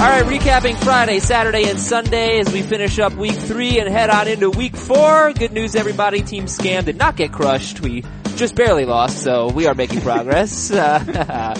All right, recapping Friday, Saturday, and Sunday as we finish up week three and head on into week four. Good news, everybody. Team Scam did not get crushed. We just barely lost, so we are making progress. Uh,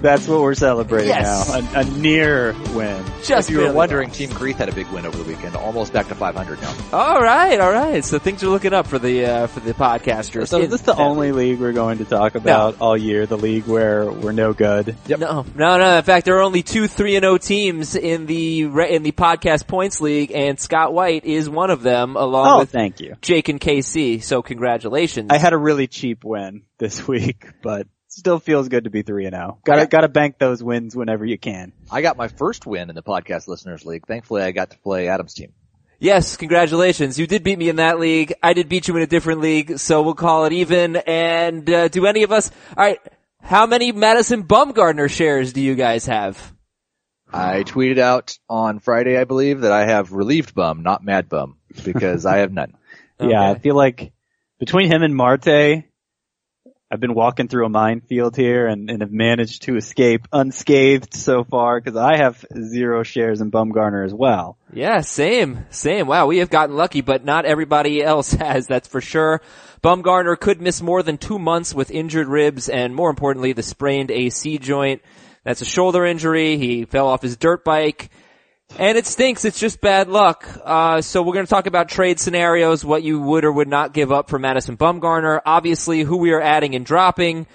That's what we're celebrating Yes. now. A, a near win. just If you were wondering. Team Greeth had a big win over the weekend, almost back to 500 now. All right, all right. So things are looking up for the uh, for the podcasters. So In is this the that only league we're going to talk about all year? The league where we're no good? Yep. No, no, no. In fact, there are only two three and O teams in the in the podcast points league, and Scott White is one of them, along Oh, with thank you. Jake and KC. So congratulations. I had a really cheap win this week, but still feels good to be 3 and 0. Gotta, gotta bank those wins whenever you can. I got my first win in the Podcast Listeners League. Thankfully, I got to play Adam's team. yes, congratulations. You did beat me in that league. I did beat you in a different league, so we'll call it even. And uh, do any of us? All right. How many Madison Bumgarner shares do you guys have? I tweeted out on Friday, I believe, that I have relieved bum, not mad bum, because I have none. Yeah, I feel like between him and Marte, I've been walking through a minefield here and, and have managed to escape unscathed so far because I have zero shares in Bumgarner as well. Yeah, same, same. Wow, we have gotten lucky, but not everybody else has, that's for sure. Bumgarner could miss more than two months with injured ribs and more importantly, the sprained AC joint. That's a shoulder injury. He fell off his dirt bike. And it stinks. It's just bad luck. Uh, so we're going to talk about trade scenarios, what you would or would not give up for Madison Bumgarner. Obviously, who we are adding and dropping,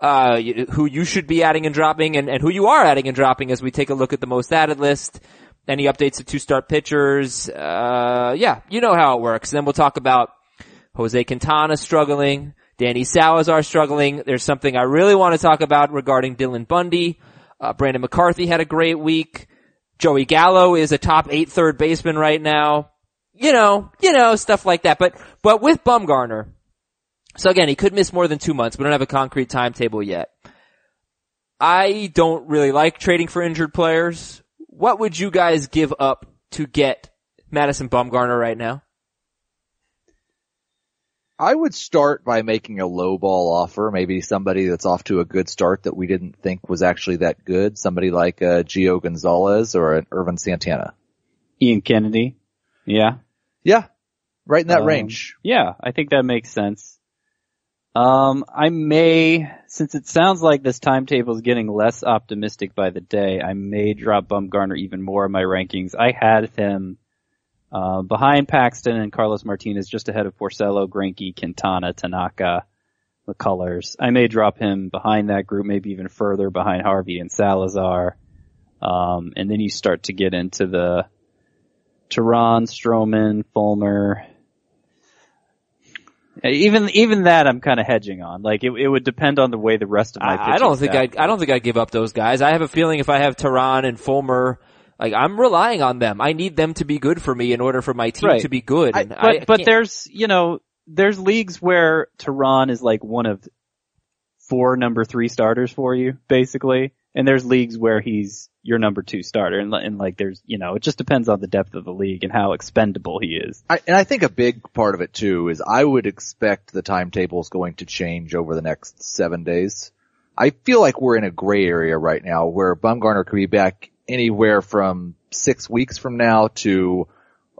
uh, who you should be adding and dropping, and, and who you are adding and dropping as we take a look at the most added list. Any updates to two start pitchers? Uh, yeah, you know how it works. then we'll talk about Jose Quintana struggling, Danny Salazar struggling. There's something I really want to talk about regarding Dylan Bundy. Uh, Brandon McCarthy had a great week. Joey Gallo is a top eight third baseman right now. You know, you know, stuff like that. But, but with Bumgarner, so again, he could miss more than two months. We don't have a concrete timetable yet. I don't really like trading for injured players. What would you guys give up to get Madison Bumgarner right now? I would start by making a low ball offer, maybe somebody that's off to a good start that we didn't think was actually that good, somebody like uh, Gio Gonzalez or an Ervin Santana. Ian Kennedy. Yeah. Yeah, right in that Um, range. Yeah, I think that makes sense. Um, I may, since it sounds like this timetable is getting less optimistic by the day, I may drop Bumgarner even more in my rankings. I had him uh, behind Paxton and Carlos Martinez, just ahead of Porcello, Greinke, Quintana, Tanaka, McCullers. I may drop him behind that group, maybe even further behind Harvey and Salazar. Um, and then you start to get into the Teheran, Stroman, Fulmer. Even even that I'm kind of hedging on. Like it, it would depend on the way the rest of my. I, I don't think I I don't think I'd give up those guys. I have a feeling if I have Teheran and Fulmer, like I'm relying on them. I need them to be good for me in order for my team Right. to be good. I- but I but there's you know there's leagues where Teheran is like one of four number three starters for you basically, and there's leagues where he's your number two starter, and, and like there's you know it just depends on the depth of the league and how expendable he is. I, and I think a big part of it too is I would expect the timetable is going to change over the next seven days. I feel like we're in a gray area right now where Bumgarner could be back anywhere from six weeks from now to,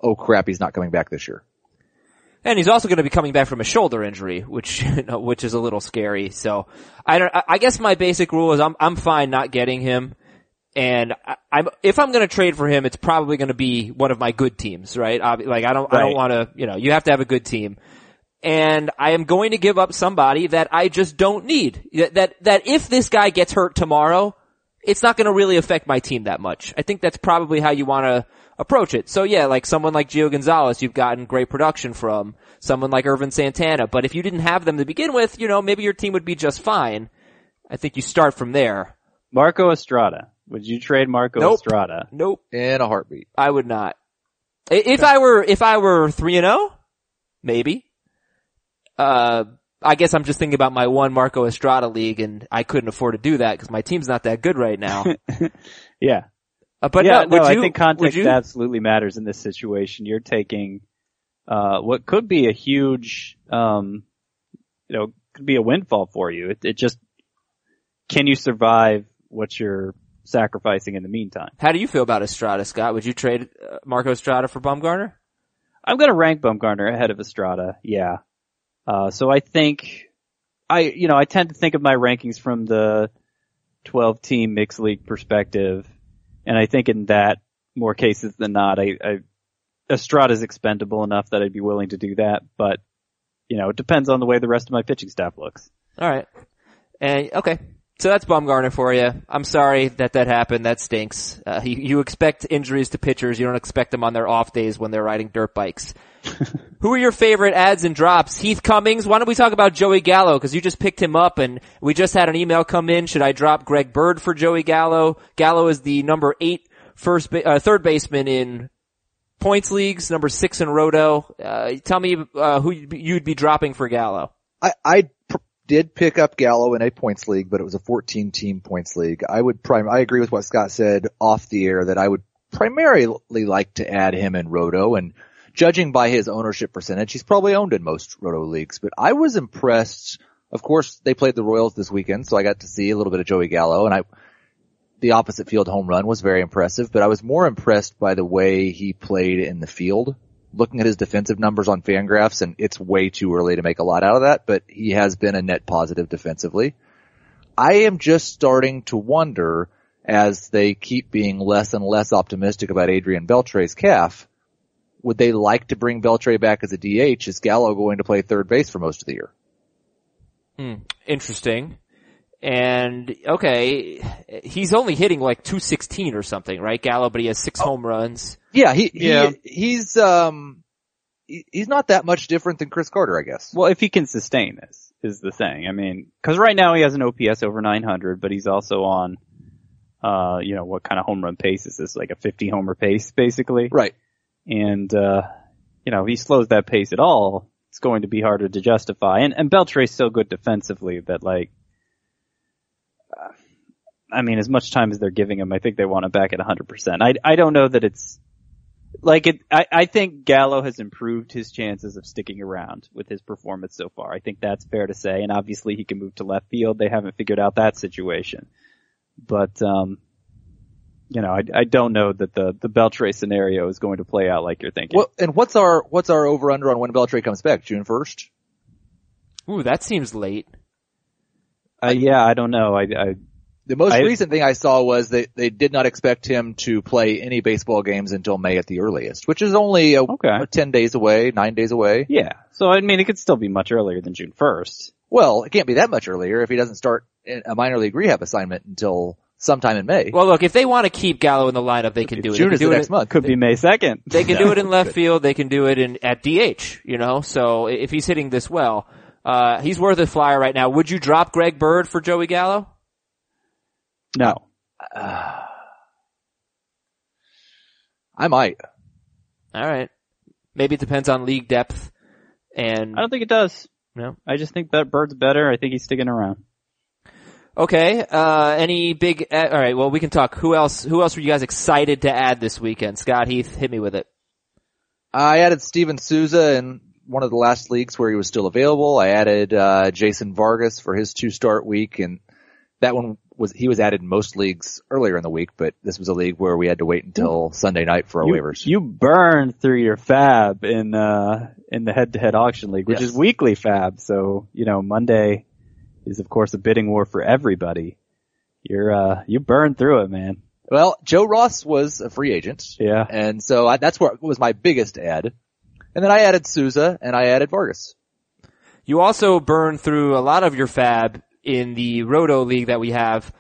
oh crap, he's not coming back this year. And he's also going to be coming back from a shoulder injury, which you know, which is a little scary. So I don't. I- I guess my basic rule is I'm I'm fine not getting him, and I, I'm if I'm going to trade for him, it's probably going to be one of my good teams, right? Ob- Like I don't I don't want to. You know, you have to have a good team. And I am going to give up somebody that I just don't need. That that, that if this guy gets hurt tomorrow, it's not going to really affect my team that much. I think that's probably how you want to approach it. So yeah, like someone like Gio Gonzalez, you've gotten great production from. Someone like Ervin Santana, but if you didn't have them to begin with, you know, maybe your team would be just fine. I think you start from there. Marco Estrada, would you trade Marco Nope. Estrada? Nope, In a heartbeat. I would not. I- If I were, if I were three and zero, maybe. Uh, I guess I'm just thinking about my one Marco Estrada league, and I couldn't afford to do that because my team's not that good right now. Yeah. Uh, but yeah, no, no, you, I think context you? absolutely matters in this situation. You're taking uh, what could be a huge, um, you know, could be a windfall for you. It, it just can you survive what you're sacrificing in the meantime. How do you feel about Estrada, Scott? Would you trade uh, Marco Estrada for Bumgarner? I'm going to rank Bumgarner ahead of Estrada. Yeah. Uh, so I think I, you know, I tend to think of my rankings from the 12 team mixed league perspective. And I think in that more cases than not, I, I Estrada's expendable enough that I'd be willing to do that, but you know, it depends on the way the rest of my pitching staff looks. All right. And okay. So that's Bumgarner for you. I'm sorry that that happened. That stinks. Uh, you, you expect injuries to pitchers. You don't expect them on their off days when they're riding dirt bikes. Who are your favorite ads and drops? Heath Cummings. Why don't we talk about Joey Gallo? Cause you just picked him up and we just had an email come in. Should I drop Greg Bird for Joey Gallo? Gallo is the number eight first, ba- uh, third baseman in points leagues, number six in Roto. Uh, tell me, uh, who you'd be, dropping for Gallo. I, I pr- did pick up Gallo in a points league, but it was a 14 team points league. I would prime, I agree with what Scott said off the air that I would primarily like to add him in Roto and judging by his ownership percentage, he's probably owned in most Roto leagues, but I was impressed. Of course, they played the Royals this weekend, so I got to see a little bit of Joey Gallo and I, the opposite field home run was very impressive, but I was more impressed by the way he played in the field. Looking at his defensive numbers on Fangraphs, and it's way too early to make a lot out of that, but he has been a net positive defensively. I am just starting to wonder as they keep being less and less optimistic about Adrian Beltre's calf, would they like to bring Beltre back as a DH? Is Gallo going to play third base for most of the year? Hmm. Interesting. And okay, he's only hitting like 216 or something, right, Gallo? But he has six home runs. Yeah, he, Yeah. he he's um he's not that much different than Chris Carter, I guess. Well, if he can sustain this, is the thing. I mean, cause right now he has an OPS over 900, but he's also on, uh, you know, what kind of home run pace is this? Like a 50 homer pace, basically? Right. And, uh, you know, if he slows that pace at all, it's going to be harder to justify. And, and Beltre's so good defensively that like, uh, I mean, as much time as they're giving him, I think they want him back at 100%. I, I don't know that it's, like it, I, I think Gallo has improved his chances of sticking around with his performance so far. I think that's fair to say. And obviously he can move to left field. They haven't figured out that situation. But, um, you know, I, I don't know that the, the Beltre scenario is going to play out like you're thinking. Well, and what's our what's our over under on when Beltre comes back? June first. Ooh, that seems late. Uh, yeah, I don't know. I, I, The most I- recent thing I saw was that they did not expect him to play any baseball games until May at the earliest, which is only a, Okay. a ten days away, nine days away. yeah. So I mean, it could still be much earlier than June 1st. Well, it can't be that much earlier if he doesn't start a minor league rehab assignment until sometime in May. Well, look, if they want to keep Gallo in the lineup, they can do it. June is can the do next it, month. Could be May 2nd. They can do it in left field. They can do it in at DH. You know, so if he's hitting this well, uh, he's worth a flyer right now. Would you drop Greg Bird for Joey Gallo? No. I might. All right. Maybe it depends on league depth. And I don't think it does. no. I just think that Bird's better. I think he's sticking around. Okay. Uh, any big? Uh, all right. Well, we can talk. Who else? Who else were you guys excited to add this weekend? Scott Heath, hit me with it. I added Steven Souza in one of the last leagues where he was still available. I added uh, Jason Vargas for his two start week, and that one was he was added in most leagues earlier in the week, but this was a league where we had to wait until Sunday night for our you, waivers. You burned through your FAAB in uh in the head to head auction league, which Yes. is weekly FAAB. So, you know, Monday is of course a bidding war for everybody. You're uh you burned through it, man. well, Joe Ross was a free agent, Yeah. and so I, that's what was my biggest add. And then I added Souza and I added Vargas. You also burn through a lot of your FAAB in the Roto League that we have.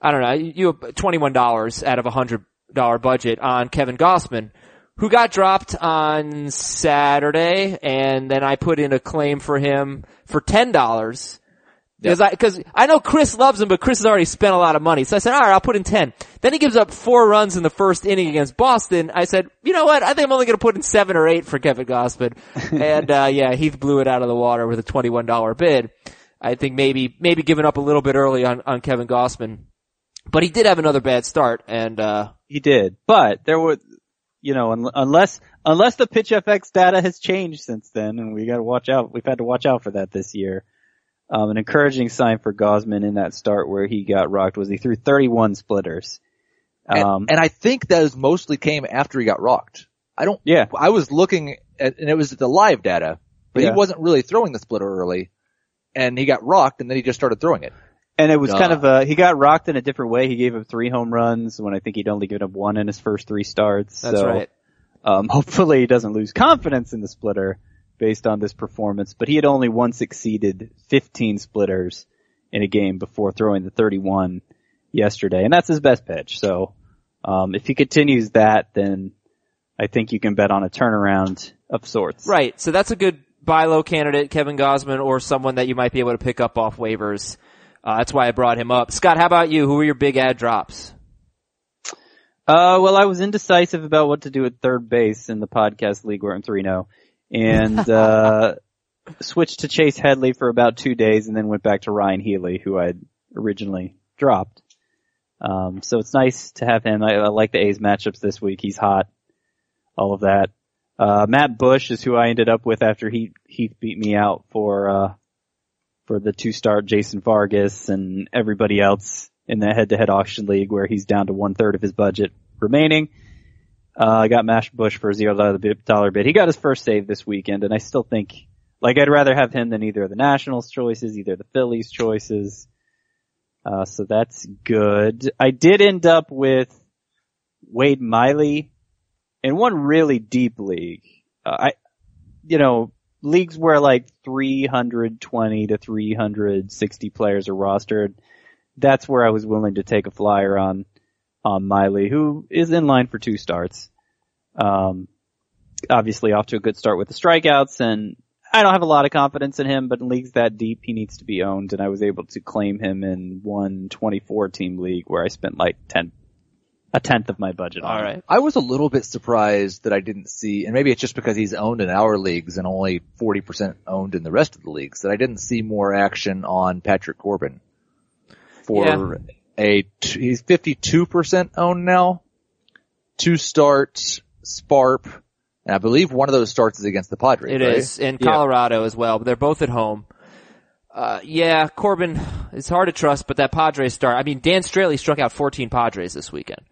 I don't know. You have $21 out of a $100 budget on Kevin Gausman, who got dropped on Saturday, and then I put in a claim for him for $10. Because I, cause I know Chris loves him, but Chris has already spent a lot of money. So I said, alright, I'll put in 10. Then he gives up four runs in the first inning against Boston. I said, you know what? I think I'm only gonna put in seven or eight for Kevin Gausman. and, uh, yeah, Heath blew it out of the water with a $21 bid. I think maybe, maybe giving up a little bit early on, on Kevin Gausman. But he did have another bad start and, uh, He did. But there were you know, un- unless unless the pitch FX data has changed since then and we got to watch out. We've had to watch out for that this year. Um, an encouraging sign for Gausman in that start where he got rocked was he threw 31 splitters. And, Um, and I think those mostly came after he got rocked. I don't, yeah, I was looking at, and it was the live data, but Yeah. he wasn't really throwing the splitter early and he got rocked and then he just started throwing it. and it was Duh. kind of uh he got rocked in a different way. He gave up three home runs when I think he'd only given up one in his first three starts. That's so, right. Um, hopefully he doesn't lose confidence in the splitter based on this performance, but he had only once exceeded 15 splitters in a game before throwing the 31 yesterday, and that's his best pitch. So, um, if he continues that, then I think you can bet on a turnaround of sorts. Right. So that's a good buy low candidate, Kevin Gausman, or someone that you might be able to pick up off waivers. Uh, that's why I brought him up. Scott, how about you? Who are your big ad drops? Uh, well, I was indecisive about what to do at third base in the podcast league where I'm 3-0. And, uh, switched to Chase Headley for about two days and then went back to Ryan Healy, who I'd originally dropped. Um, so it's nice to have him. I, I like the A's matchups this week. He's hot. All of that. Uh, Matt Bush is who I ended up with after he, Heath beat me out for, uh, for the two start Jason Vargas and everybody else in the head to head auction league where he's down to one third of his budget remaining. Uh, I got Matt Bush for a zero dollar bid-. He got his first save this weekend and I still think, like I'd rather have him than either of the Nationals choices, either the Phillies choices. Uh, so that's good. I did end up with Wade Miley in one really deep league. Uh, I, you know, leagues where like 320 to 360 players are rostered. That's where I was willing to take a flyer on, on Miley, who is in line for two starts. Um, obviously off to a good start with the strikeouts and I don't have a lot of confidence in him, but in leagues that deep, he needs to be owned and I was able to claim him in one 24 team league where I spent like 10, a tenth of my budget on All him. I was a little bit surprised that I didn't see, and maybe it's just because he's owned in our leagues and only 40% owned in the rest of the leagues, that I didn't see more action on Patrick Corbin. For a, t- he's 52% owned now. Two starts, Sparp, and I believe one of those starts is against the Padres. It right? is in Yeah. Colorado as well, but they're both at home. Uh, yeah, Corbin, it's hard to trust, but that Padres start, I mean, Dan Straily struck out 14 Padres this weekend.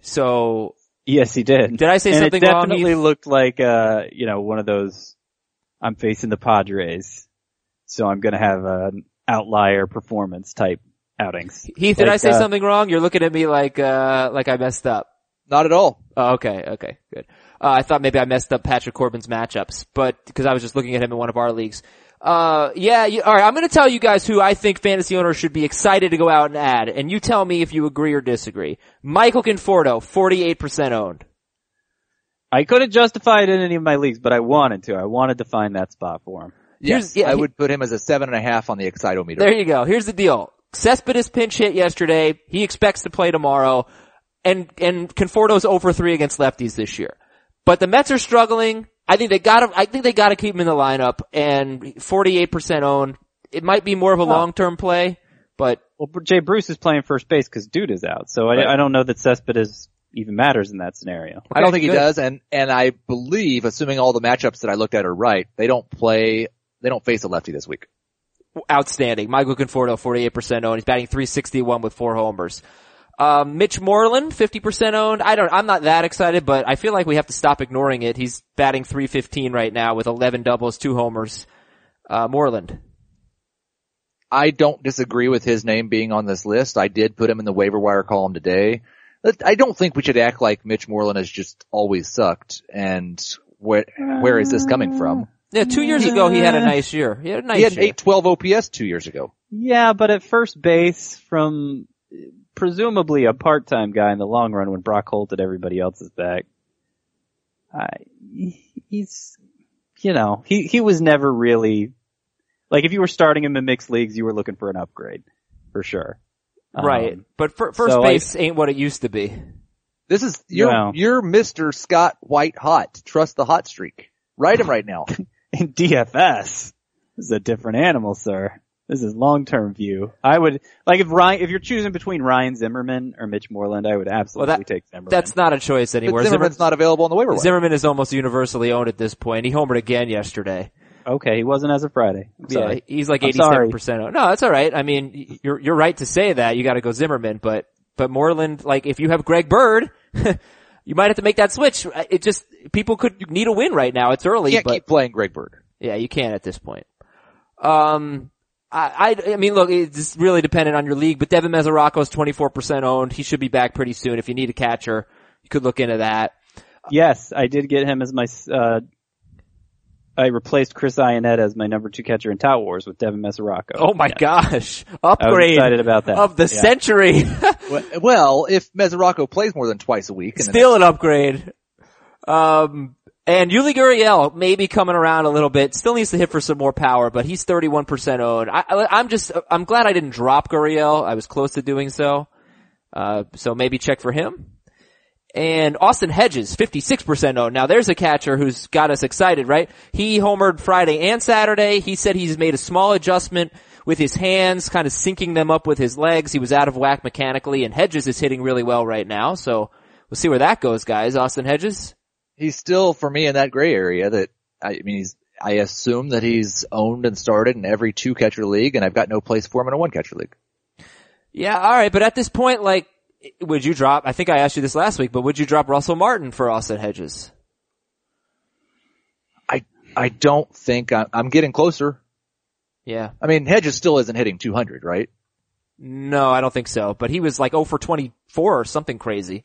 So, Yes, he did. Did I say and something it wrong, definitely looked like, uh, you know, one of those, I'm facing the Padres, so I'm gonna have an outlier performance type outings. Heath, did Like, I say uh, something wrong? You're looking at me like, uh, like I messed up. Not at all. Oh, okay, okay, good. Uh, I thought maybe I messed up Patrick Corbin's matchups, but because I was just looking at him in one of our leagues. Uh, yeah, you, all right. I'm going to tell you guys who I think fantasy owners should be excited to go out and add, and you tell me if you agree or disagree. Michael Conforto, 48% owned. I couldn't justify it in any of my leagues, but I wanted to. I wanted to find that spot for him. Yes, yeah, I he- would put him as a seven and a half on the excitometer. There you go. Here's the deal. Cespedes pinch hit yesterday. He expects to play tomorrow. And, and Conforto's over three against lefties this year. But the Mets are struggling. I think they gotta, I think they gotta keep him in the lineup and 48% owned. It might be more of a long-term play, but Well, Jay Bruce is playing first base because Duda is out, so Right. I, I don't know that Cespedes even matters in that scenario. I don't Okay, think he does, and and I believe, assuming all the matchups that I looked at are right, they don't play, they don't face a lefty this week. Outstanding. Michael Conforto, 48% owned. He's batting 361 with four homers. Um, Mitch Moreland, 50% owned. I don't, I'm not that excited, but I feel like we have to stop ignoring it. He's batting 315 right now with 11 doubles, two homers. Uh, Moreland. I don't disagree with his name being on this list. I did put him in the waiver wire column today. I don't think we should act like Mitch Moreland has just always sucked. And where where is this coming from? Yeah, two years ago he had a nice year. He had a nice He had year. eight twelve OPS two years ago. Yeah, but at first base from presumably a part-time guy in the long run when Brock Holt at everybody else's back. I, he's, you know, he, he was never really, like if you were starting him in mixed leagues, you were looking for an upgrade. For sure. Right. Um, but fir- first so I- base ain't what it used to be. This is you're Wow. you're Mr. Scott White Hot. Trust the hot streak. Write him right now. in DFS, this is a different animal, sir. This is long-term view. I would, like if Ryan, if you're choosing between Ryan Zimmerman or Mitch Moreland, I would absolutely that- take Zimmerman. That's not a choice But anymore. Zimmerman's not available on the waiver wire. Zimmerman is almost universally owned at this point. He homered again yesterday. okay. He wasn't as of Friday. I'm Yeah, sorry. he's like I'm 87% sorry. No, that's alright. I mean, you're, you're right to say that. You gotta go Zimmerman, but but Moreland, like if you have Greg Bird, you might have to make that switch. It just, people could need a win right now. It's early, Can't but keep playing Greg Bird. yeah, you can at this point. Um, I, I, I mean, look, it's really dependent on your league, but Devin Mesoraco is 24% owned. He should be back pretty soon. If you need a catcher, you could look into that. Yes, I did get him as my, uh, I replaced Chris Iannetta as my number two catcher in Tout Wars with Devin Mesoraco. Oh my Yeah. gosh. I was Upgrade excited about that. of the Yeah. century. Well, if Mesoraco plays more than twice a week, Still an upgrade. Um, and Yuli Gurriel may be coming around a little bit. Still needs to hit for some more power, but he's 31% owned. I, I, I'm just, I'm glad I didn't drop Gurriel. I was close to doing so. Uh, so maybe check for him. And Austin Hedges, 56% owned. Now there's a catcher who's got us excited, right? He homered Friday and Saturday. He said he's made a small adjustment with his hands, kind of syncing them up with his legs. He was out of whack mechanically and Hedges is hitting really well right now. So we'll see where that goes, guys. Austin Hedges. he's still for me in that gray area that I mean he's I assume that he's owned and started in every two catcher league and I've got no place for him in a one catcher league. Yeah, alright, but at this point, like, would you drop, I think I asked you this last week, but would you drop Russell Martin for Austin Hedges? I I don't think I'm, I'm getting closer. Yeah. I mean Hedges still isn't hitting 200, right? No, I don't think so, but he was like 0 for 24 or something crazy.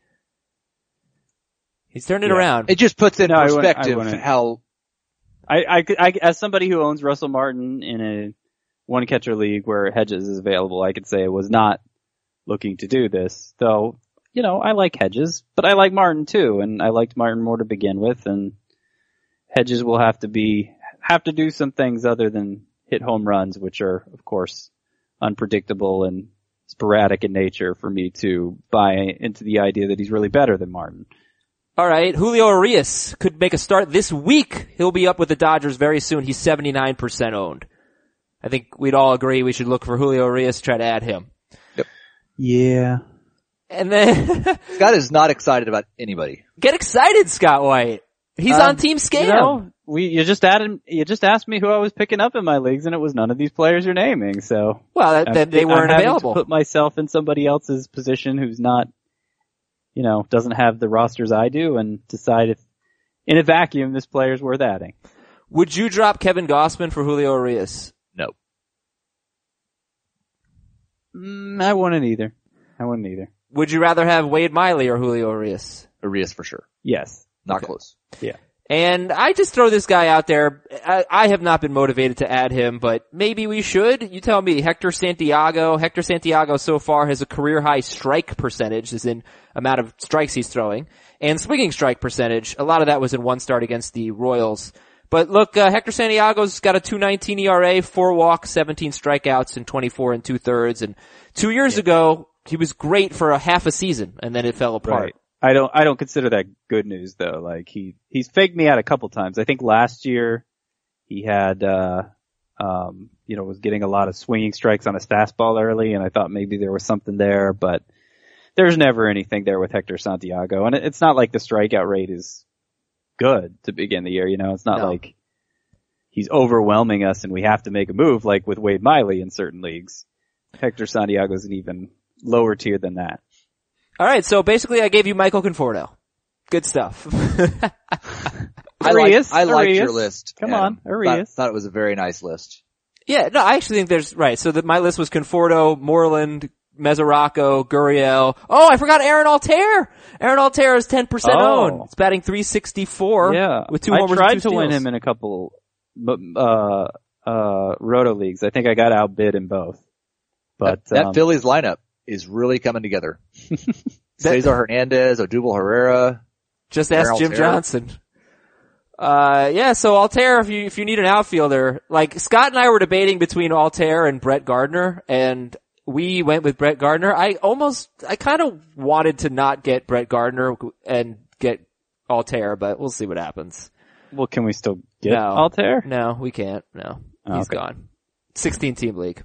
He's turned it Yeah. around. It just puts in No, I wouldn't- I perspective wouldn't. how I, I, I, as somebody who owns Russell Martin in a one catcher league where Hedges is available, I could say I was not looking to do this. Though, you know, I like Hedges, but I like Martin too, and I liked Martin more to begin with, and Hedges will have to be, have to do some things other than hit home runs, which are, of course, unpredictable and sporadic in nature for me to buy into the idea that he's really better than Martin. Alright, Julio Urias could make a start this week. He'll be up with the Dodgers very soon. He's 79% owned. I think we'd all agree we should look for Julio Urias, try to add him. Yep. Yeah. And then, Scott is not excited about anybody. get excited, Scott White. He's Um, on Team Scam. You know, we you just added you just asked me who I was picking up in my leagues, and it was none of these players you're naming. So well, that, that they I'm weren't having to available. put myself in somebody else's position who's not, you know, doesn't have the rosters I do, and decide if in a vacuum this player's worth adding. Would you drop Kevin Gausman for Julio Urias? No. Mm, I wouldn't either. I wouldn't either. Would you rather have Wade Miley or Julio Urias? Urias for sure. Yes. Not Okay. close. And I just throw this guy out there. I, I have not been motivated to add him, but maybe we should. You tell me. Hector Santiago. Hector Santiago so far has a career high strike percentage, as in amount of strikes he's throwing, and swinging strike percentage. A lot of that was in one start against the Royals. But look, uh, Hector Santiago's got a 219 ERA, four walks, 17 strikeouts, and 24 and two thirds. And two years ago, he was great for a half a season, and then it fell apart. Right. I don't I don't consider that good news though. Like he he's faked me out a couple times. I think last year he had uh um you know was getting a lot of swinging strikes on his fastball early and I thought maybe there was something there, but there's never anything there with Hector Santiago and it- it's not like the strikeout rate is good to begin the year, you know. It's not No. like he's overwhelming us and we have to make a move like with Wade Miley in certain leagues. Hector Santiago's an even lower tier than that. All right, so basically, I gave you Michael Conforto. Good stuff. I like, Arias, I liked your list. Come Adam. on, Thought, Arias. thought it was a very nice list. yeah, no, I actually think there's right. So that my list was Conforto, Moreland, Mesoraco, Gurriel. Oh, I forgot Aaron Altherr. Aaron Altherr is ten percent Oh. owned. It's batting three sixty four. Yeah, with two I homers. tried and two to win him in a couple, uh, uh, roto leagues. I think I got outbid in both. But that, that um, Phillies lineup is really coming together. Cesar Hernandez, Odubel Herrera. Just ask Aaron Jim Altherr. Johnson. Uh, yeah, so Altherr, if you, if you need an outfielder, like Scott and I were debating between Altherr and Brett Gardner, and we went with Brett Gardner. I almost, I kind of wanted to not get Brett Gardner and get Altherr, but we'll see what happens. well, can we still get No. Altherr? No, we can't. No, Oh, he's okay. gone. 16 team league.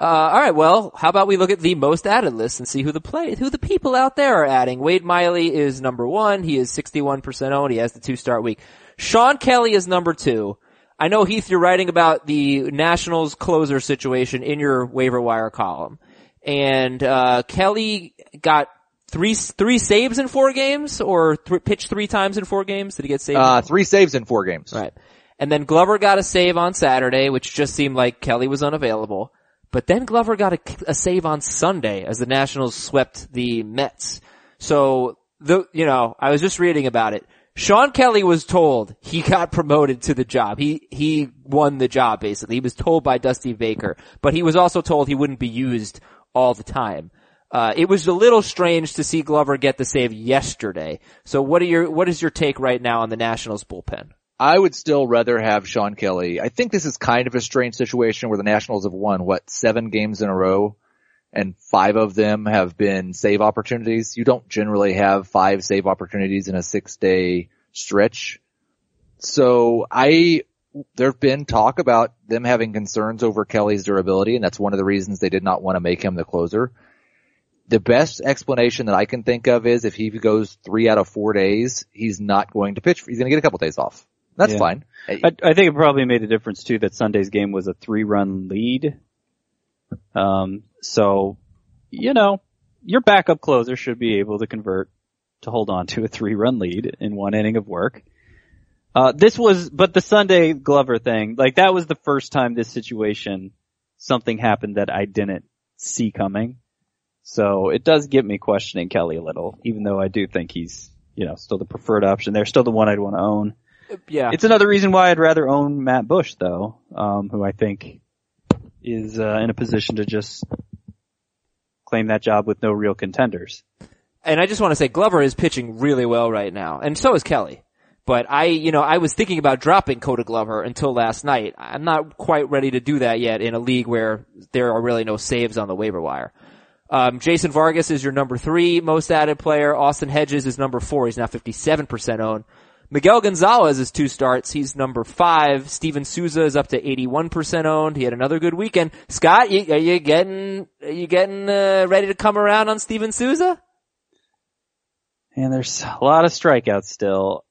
Uh, alright, well, how about we look at the most added list and see who the play, who the people out there are adding. Wade Miley is number one. He is 61% owned. He has the two start week. Shawn Kelley is number two. I know Heath, you're writing about the Nationals closer situation in your waiver wire column. and uh, Kelley got three three saves in four games, or th- pitched three times in four games. Did he get saved? Uh, three saves in four games. Right. And then Glover got a save on Saturday, which just seemed like Kelley was unavailable. But then Glover got a, a save on Sunday as the Nationals swept the Mets. So the, you know, I was just reading about it. Shawn Kelley was told he got promoted to the job. He, he won the job basically. He was told by Dusty Baker, but he was also told he wouldn't be used all the time. Uh, it was a little strange to see Glover get the save yesterday. So what are your, what is your take right now on the Nationals bullpen? I would still rather have Shawn Kelley. I think this is kind of a strange situation where the Nationals have won, what, seven games in a row? And five of them have been save opportunities. You don't generally have five save opportunities in a six day stretch. So I, there have been talk about them having concerns over Kelley's durability, and that's one of the reasons they did not want to make him the closer. The best explanation that I can think of is if he goes three out of four days, he's not going to pitch. He's going to get a couple days off. That's Yeah. fine. I, I think it probably made a difference too that Sunday's game was a three run lead. Um, so, you know, your backup closer should be able to convert to hold on to a three run lead in one inning of work. Uh, this was, but the Sunday Glover thing, like that was the first time this situation, something happened that I didn't see coming. So it does get me questioning Kelley a little, even though I do think he's, you know, still the preferred option. They're still the one I'd want to own. Yeah. It's another reason why I'd rather own Matt Bush though, um, who I think is uh, in a position to just claim that job with no real contenders. and I just want to say Glover is pitching really well right now, and so is Kelley. But I, you know, I was thinking about dropping Koda Glover until last night. I'm not quite ready to do that yet in a league where there are really no saves on the waiver wire. Um, Jason Vargas is your number three most added player. Austin Hedges is number four. He's now 57% owned. Miguel Gonzalez is two starts. He's number five. Steven Souza is up to 81% owned. He had another good weekend. Scott, you, are you getting, are you getting, uh, ready to come around on Steven Souza? And there's a lot of strikeouts still.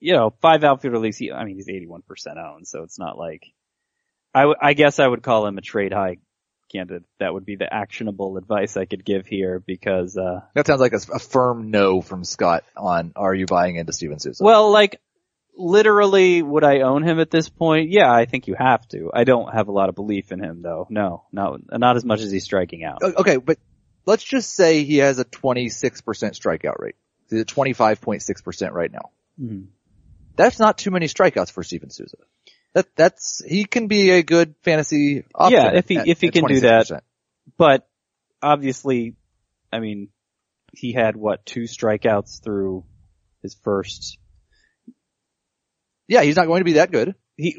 You know, five outfielder leagues, I mean, he's 81% owned, so it's not like, I, w- I guess I would call him a trade high candidate. That would be the actionable advice I could give here because, uh, That sounds like a, a firm no from Scott on are you buying into Steven Souza? Well, like, literally, would I own him at this point? Yeah, I think you have to. I don't have a lot of belief in him though. No, not, not as much as he's striking out. Okay, but let's just say he has a 26% strikeout rate. He's at 25.6% right now. Mhm. That's not too many strikeouts for Steven Souza. That, that's, he can be a good fantasy option. Yeah, if he- at- if he at can do that. But, obviously, I mean, he had what, two strikeouts through his first, Yeah, he's not going to be that good. he,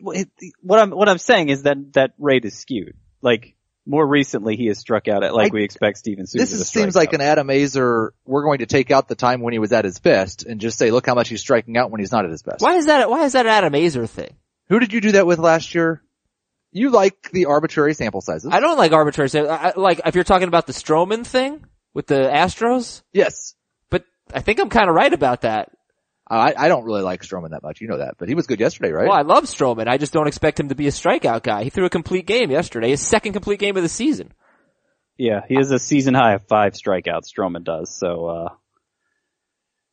what I'm, what I'm saying is that that rate is skewed. Like, more recently he has struck out at like I- we expect Steven Souza This is, strike seems like out. an Adam Aizer, we're going to take out the time when he was at his best and just say, look how much he's striking out when he's not at his best. Why is that? Why is that an Adam Aizer thing? Who did you do that with last year? You like the arbitrary sample sizes. I don't like arbitrary. sa- I, I, like if you're talking about the Stroman thing with the Astros, yes. but I think I'm kind of right about that. I, I don't really like Stroman that much. You know that, but he was good yesterday, right? Well, I love Stroman. I just don't expect him to be a strikeout guy. He threw a complete game yesterday, his second complete game of the season. Yeah, he has a season high of five strikeouts, Stroman does, so, uh,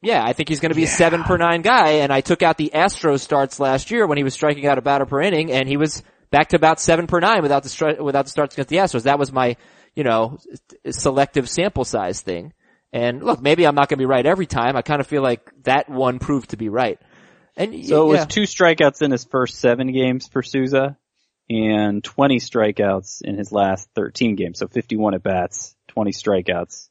Yeah, I think he's going to be a seven per nine guy. And I took out the Astros starts last year when he was striking out a batter per inning, and he was back to about seven per nine without the stri- without the starts against the Astros. That was my, you know, selective sample size thing. And look, maybe I'm not going to be right every time. I kind of feel like that one proved to be right. And So it yeah. was two strikeouts in his first seven games for Souza and 20 strikeouts in his last 13 games. So 51 at bats, 20 strikeouts.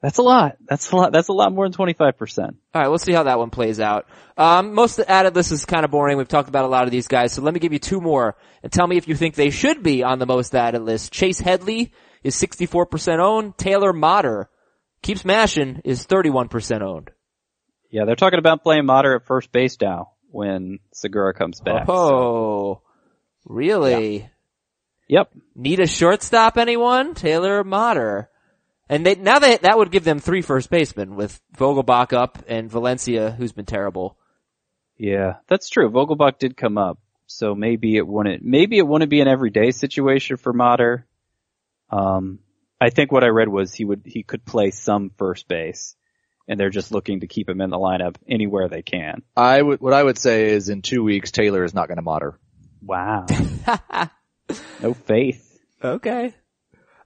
That's a lot. That's a lot. That's a lot more than 25%. All right, we'll see how that one plays out. Um, most of the added list is kind of boring. We've talked about a lot of these guys, so let me give you two more and tell me if you think they should be on the most added list. Chase Headley is 64% owned. Taylor Motter keeps mashing is 31% owned. Yeah, they're talking about playing Motter at first base now when Segura comes back. so- Oh, really? Yep. Need a shortstop? Anyone? Taylor Motter. And they, now that that would give them three first basemen with Vogelbach up and Valencia, who's been terrible. Yeah, that's true. Vogelbach did come up, so maybe it wouldn't. Maybe it wouldn't be an everyday situation for Motter. Um, I think what I read was he would he could play some first base, and they're just looking to keep him in the lineup anywhere they can. I would, what I would say is in two weeks, Taylor is not going to matter. Wow, no faith. Okay.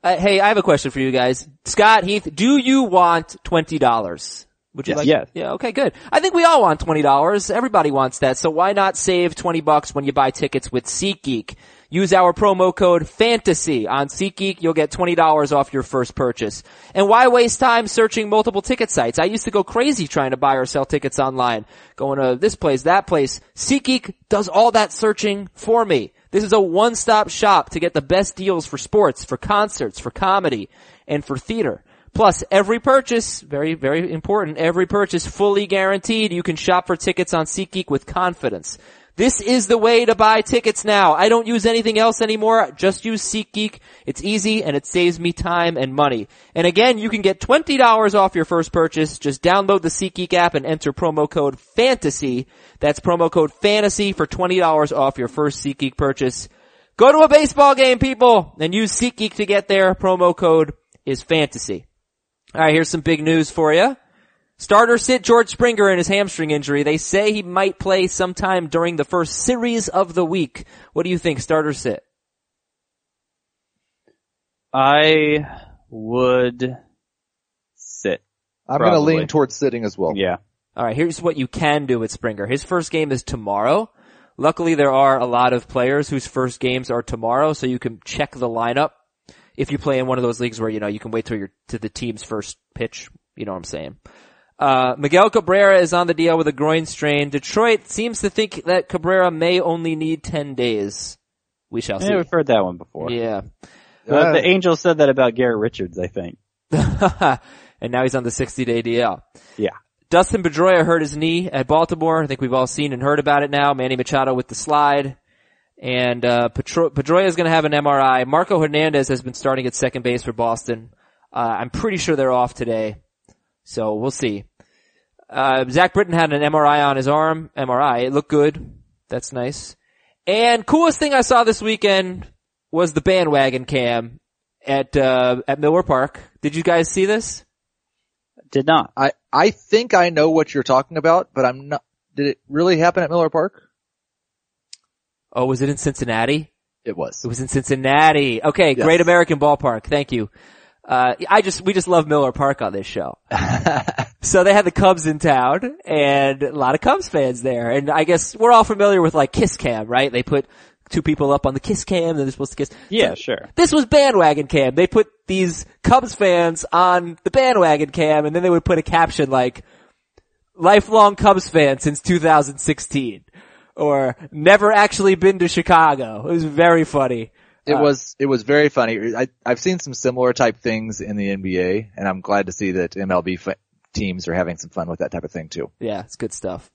Uh, hey, I have a question for you guys. Scott, Heath, do you want $20? Would you Yes. like? Yes. Yeah, okay, good. I think we all want $20. Everybody wants that. So why not save 20 bucks when you buy tickets with SeatGeek? Use our promo code FANTASY on SeatGeek. You'll get $20 off your first purchase. And why waste time searching multiple ticket sites? I used to go crazy trying to buy or sell tickets online. Going to this place, that place. SeatGeek does all that searching for me. This is a one-stop shop to get the best deals for sports, for concerts, for comedy, and for theater. Plus, every purchase, very, very important, every purchase fully guaranteed. You can shop for tickets on SeatGeek with confidence. This is the way to buy tickets now. I don't use anything else anymore. Just use SeatGeek. It's easy and it saves me time and money. And again, you can get $20 off your first purchase. Just download the SeatGeek app and enter promo code FANTASY. That's promo code FANTASY for $20 off your first SeatGeek purchase. Go to a baseball game, people, and use SeatGeek to get there. Promo code is FANTASY. Alright, here's some big news for you. Starter sit George Springer in his hamstring injury. They say he might play sometime during the first series of the week. What do you think, starter sit? I would sit. I'm going to lean towards sitting as well. Yeah. Alright, here's what you can do with Springer. His first game is tomorrow. Luckily there are a lot of players whose first games are tomorrow, so you can check the lineup. If you play in one of those leagues where, you know, you can wait till your, to the team's first pitch. You know what I'm saying. Uh, Miguel Cabrera is on the DL with a groin strain. Detroit seems to think that Cabrera may only need 10 days. We shall see. Yeah, we've heard that one before. Yeah. Uh, the Angels said that about Garrett Richards, I think. and now he's on the 60 day DL. Yeah. Dustin Pedroia hurt his knee at Baltimore. I think we've all seen and heard about it now. Manny Machado with the slide. And, uh, Petro- Pedroia is going to have an MRI. Marco Hernandez has been starting at second base for Boston. Uh, I'm pretty sure they're off today. So we'll see. Uh, Zach Britton had an MRI on his arm. MRI. It looked good. That's nice. And coolest thing I saw this weekend was the bandwagon cam at, uh, at Miller Park. Did you guys see this? Did not. I, I think I know what you're talking about, but I'm not, did it really happen at Miller Park? Oh, was it in Cincinnati? It was. It was in Cincinnati. Okay, Yes. Great American Ballpark. Thank you. Uh, I just, we just love Miller Park on this show. so they had the Cubs in town and a lot of Cubs fans there. And I guess we're all familiar with like Kiss Cam, right? They put two people up on the Kiss Cam and they're supposed to kiss. Yeah, sure. This was bandwagon cam. They put these Cubs fans on the bandwagon cam and then they would put a caption like, lifelong Cubs fan since 2016 or never actually been to Chicago. It was very funny. It Uh, was, it was very funny. I, I've seen some similar type things in the NBA and I'm glad to see that MLB f- teams are having some fun with that type of thing too. Yeah, it's good stuff.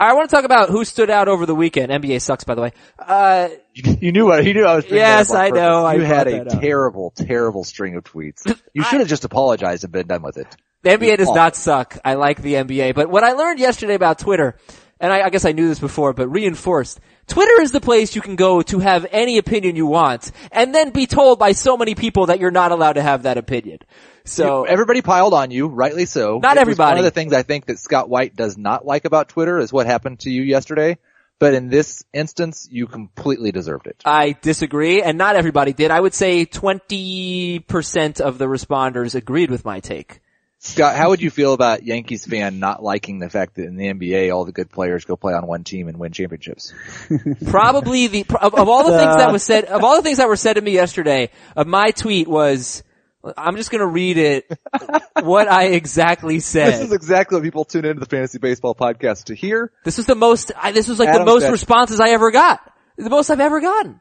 I want to talk about who stood out over the weekend. NBA sucks, by the way. Uh, You, you knew what, you knew I was Yes, I know. I You had a terrible, terrible string of tweets. You should have just apologized and been done with it. the NBA does not suck. I like the NBA. But what I learned yesterday about Twitter, and I, I guess I knew this before, but reinforced, Twitter is the place you can go to have any opinion you want, and then be told by so many people that you're not allowed to have that opinion. So, everybody piled on you, rightly so. Not It everybody. One of the things I think that Scott White does not like about Twitter is what happened to you yesterday. But in this instance, you completely deserved it. I disagree, and not everybody did. I would say 20% of the responders agreed with my take. Scott, how would you feel about Yankees fan not liking the fact that in the NBA all the good players go play on one team and win championships? Probably the of, of all the things that uh. was said of all the things that were said to me yesterday, of my tweet was I'm just gonna read it what I exactly said. This is exactly what people tune into the Fantasy Baseball podcast to hear. This was the most I, this was like Adam the most said- responses I ever got. The most I've ever gotten.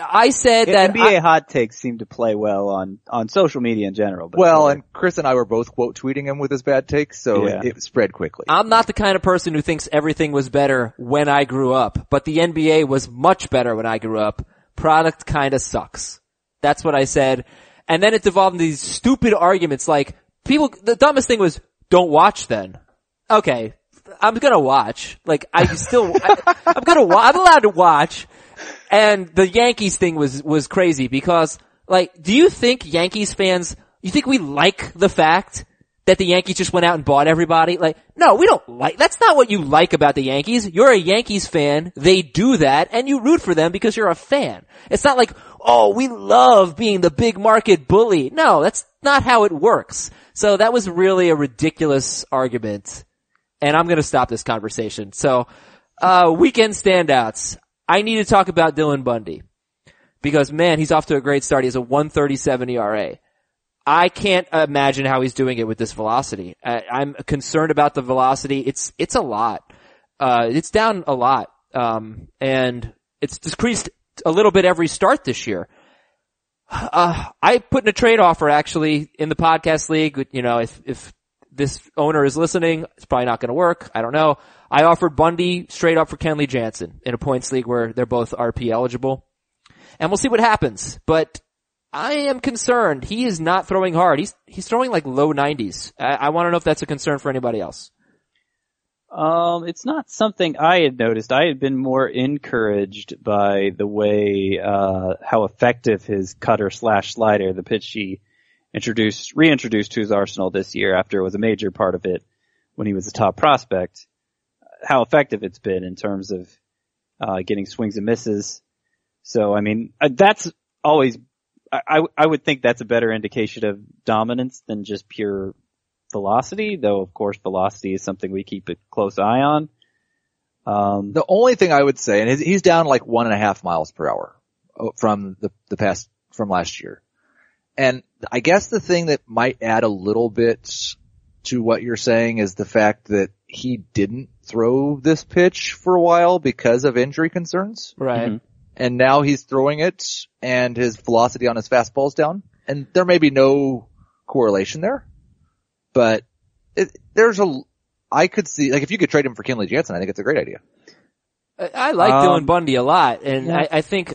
I said that NBA I- hot takes seem to play well on, on social media in general. But Well, and Chris and I were both quote tweeting him with his bad takes, so Yeah. it, it spread quickly. I'm not the kind of person who thinks everything was better when I grew up, but the NBA was much better when I grew up. Product kinda sucks. That's what I said. And then it devolved into these stupid arguments like, people, the dumbest thing was, don't watch then. Okay. I'm gonna watch. Like, I still, I, I'm gonna wa- I'm allowed to watch. And the Yankees thing was, was crazy because Like, do you think Yankees fans, you think we like the fact that the Yankees just went out and bought everybody? Like, no, we don't like, that's not what you like about the Yankees. You're a Yankees fan, they do that, and you root for them because you're a fan. It's not like, oh, we love being the big market bully. No, that's not how it works. So that was really a ridiculous argument. And I'm gonna stop this conversation. So, uh, weekend standouts. I need to talk about Dylan Bundy. Because man, he's off to a great start. He has a 137 ERA. I can't imagine how he's doing it with this velocity. I, I'm concerned about the velocity. It's, it's a lot. Uh, it's down a lot. Um, and it's decreased a little bit every start this year. Uh, I put in a trade offer actually in the podcast league. You know, if, if this owner is listening, it's probably not going to work. I don't know. I offered Bundy straight up for Kenley Jansen in a points league where they're both RP eligible. And we'll see what happens. But I am concerned. He is not throwing hard. He's, he's throwing like low 90s. I, I want to know if that's a concern for anybody else. Um, it's not something I had noticed. I had been more encouraged by the way, uh, how effective his cutter slash slider, the pitch he introduced, reintroduced to his arsenal this year after it was a major part of it when he was a top prospect, how effective it's been in terms of, uh, getting swings and misses. So, I mean, uh, that's always, I, I would think that's a better indication of dominance than just pure velocity, though of course velocity is something we keep a close eye on. Um, The only thing I would say, and he's- down like one and a half miles per hour uh, from the, the past, from last year. And I guess the thing that might add a little bit to what you're saying is the fact that he didn't throw this pitch for a while because of injury concerns. Right. Mhm. And now he's throwing it and his velocity on his fastball is down. And there may be no correlation there, but it, there's a, I could see, like if you could trade him for Kenley Jansen, I think it's a great idea. I, I like Um, Dylan Bundy a lot, and yeah. I, I think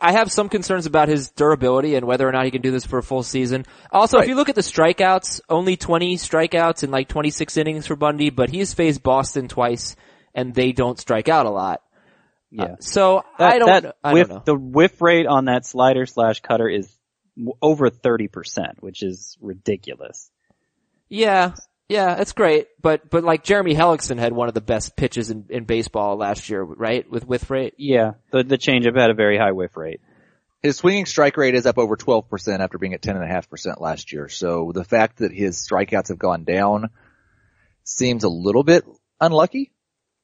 I have some concerns about his durability and whether or not he can do this for a full season. Also, if you look at the strikeouts, only 20 strikeouts in like 26 innings for Bundy, but he's faced Boston twice, and they don't strike out a lot. yeah. Uh, so That- I don't, that I whiff, don't know. The whiff rate on that slider slash cutter is over 30%, which is ridiculous. Yeah, yeah, that's great. But but like Jeremy Hellickson had one of the best pitches in, in baseball last year, right? With whiff rate. Yeah, the, the changeup had a very high whiff rate. His swinging strike rate is up over 12% after being at 10.5% last year. So the fact that his strikeouts have gone down seems a little bit unlucky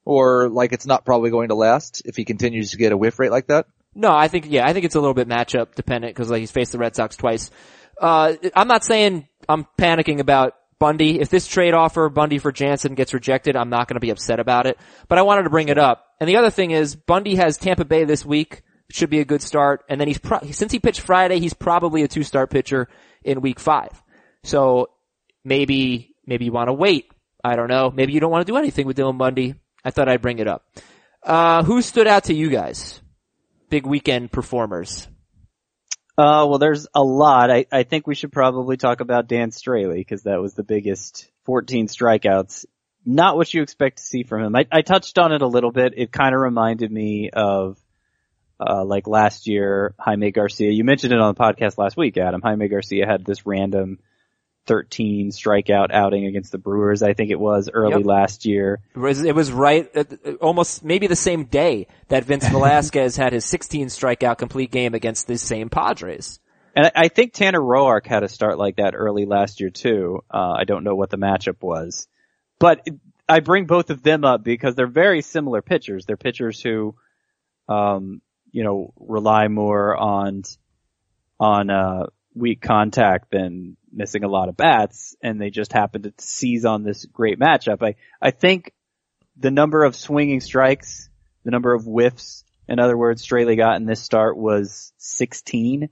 or like it's not probably going to last if he continues to get a whiff rate like that. No, I think yeah, I think it's a little bit matchup dependent because like he's faced the Red Sox twice. Uh, I'm not saying I'm panicking about Bundy. If this trade offer Bundy for Jansen gets rejected, I'm not going to be upset about it. But I wanted to bring it up. And the other thing is Bundy has Tampa Bay this week. Should be a good start. And then he's pro- since he pitched Friday, he's probably a two start pitcher in week five. So maybe maybe you want to wait. I don't know. Maybe you don't want to do anything with Dylan Bundy. I thought I'd bring it up. Uh, who stood out to you guys? Big weekend performers. Uh, well, there's a lot. I, I think we should probably talk about Dan Straily because that was the biggest 14 strikeouts. Not what you expect to see from him. I, I touched on it a little bit. It kind of reminded me of, uh, like last year, Jaime Garcia. You mentioned it on the podcast last week, Adam. Jaime Garcia had this random 13 strikeout outing against the Brewers, I think it was early Yep. last year. It was, it was right, almost maybe the same day that Vince Velasquez had his 16 strikeout complete game against the same Padres. And I, I think Tanner Roark had a start like that early last year too. Uh, I don't know what the matchup was, but I bring both of them up because they're very similar pitchers. They're pitchers who, um, you know, rely more on, on, uh, weak contact than missing a lot of bats and they just happen to seize on this great matchup. I, I think the number of swinging strikes, the number of whiffs, in other words, Straily got in this start was 16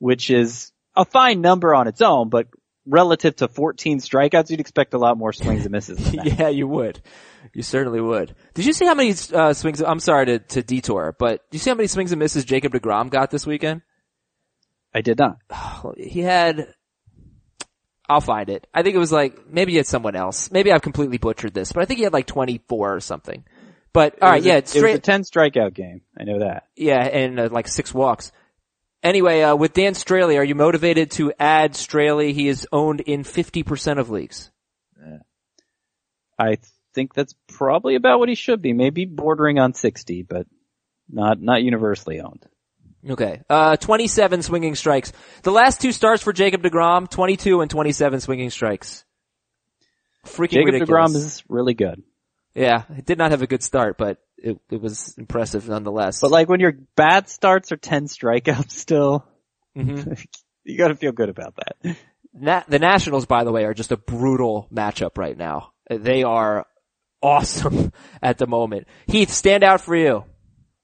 which is a fine number on its own, but relative to 14 strikeouts, you'd expect a lot more swings and misses than that. yeah, you would. You certainly would. Did you see how many uh, swings? I'm sorry to, to detour, but do you see how many swings and misses Jacob Degrom got this weekend? I did not. He had. I'll find it. I think it was like maybe it's someone else. Maybe I've completely butchered this, but I think he had like 24 or something. But all It right, was yeah, it's it was a 10 strikeout game. I know that. Yeah, and uh, like six walks. Anyway, uh, with Dan Straily, are you motivated to add Straily? He is owned in 50% of leagues. I think that's probably about what he should be. Maybe bordering on 60, but not, not universally owned. Okay. Uh, 27 swinging strikes. The last two starts for Jacob DeGrom, 22 and 27 swinging strikes. Freaking Jacob ridiculous. DeGrom is really good. Yeah, it did not have a good start, but it, it was impressive nonetheless. But like when your bad starts are 10 strikeouts still, Mhm. you gotta feel good about that. Na- the Nationals, by the way, are just a brutal matchup right now. They are awesome at the moment. Heath, stand out for you.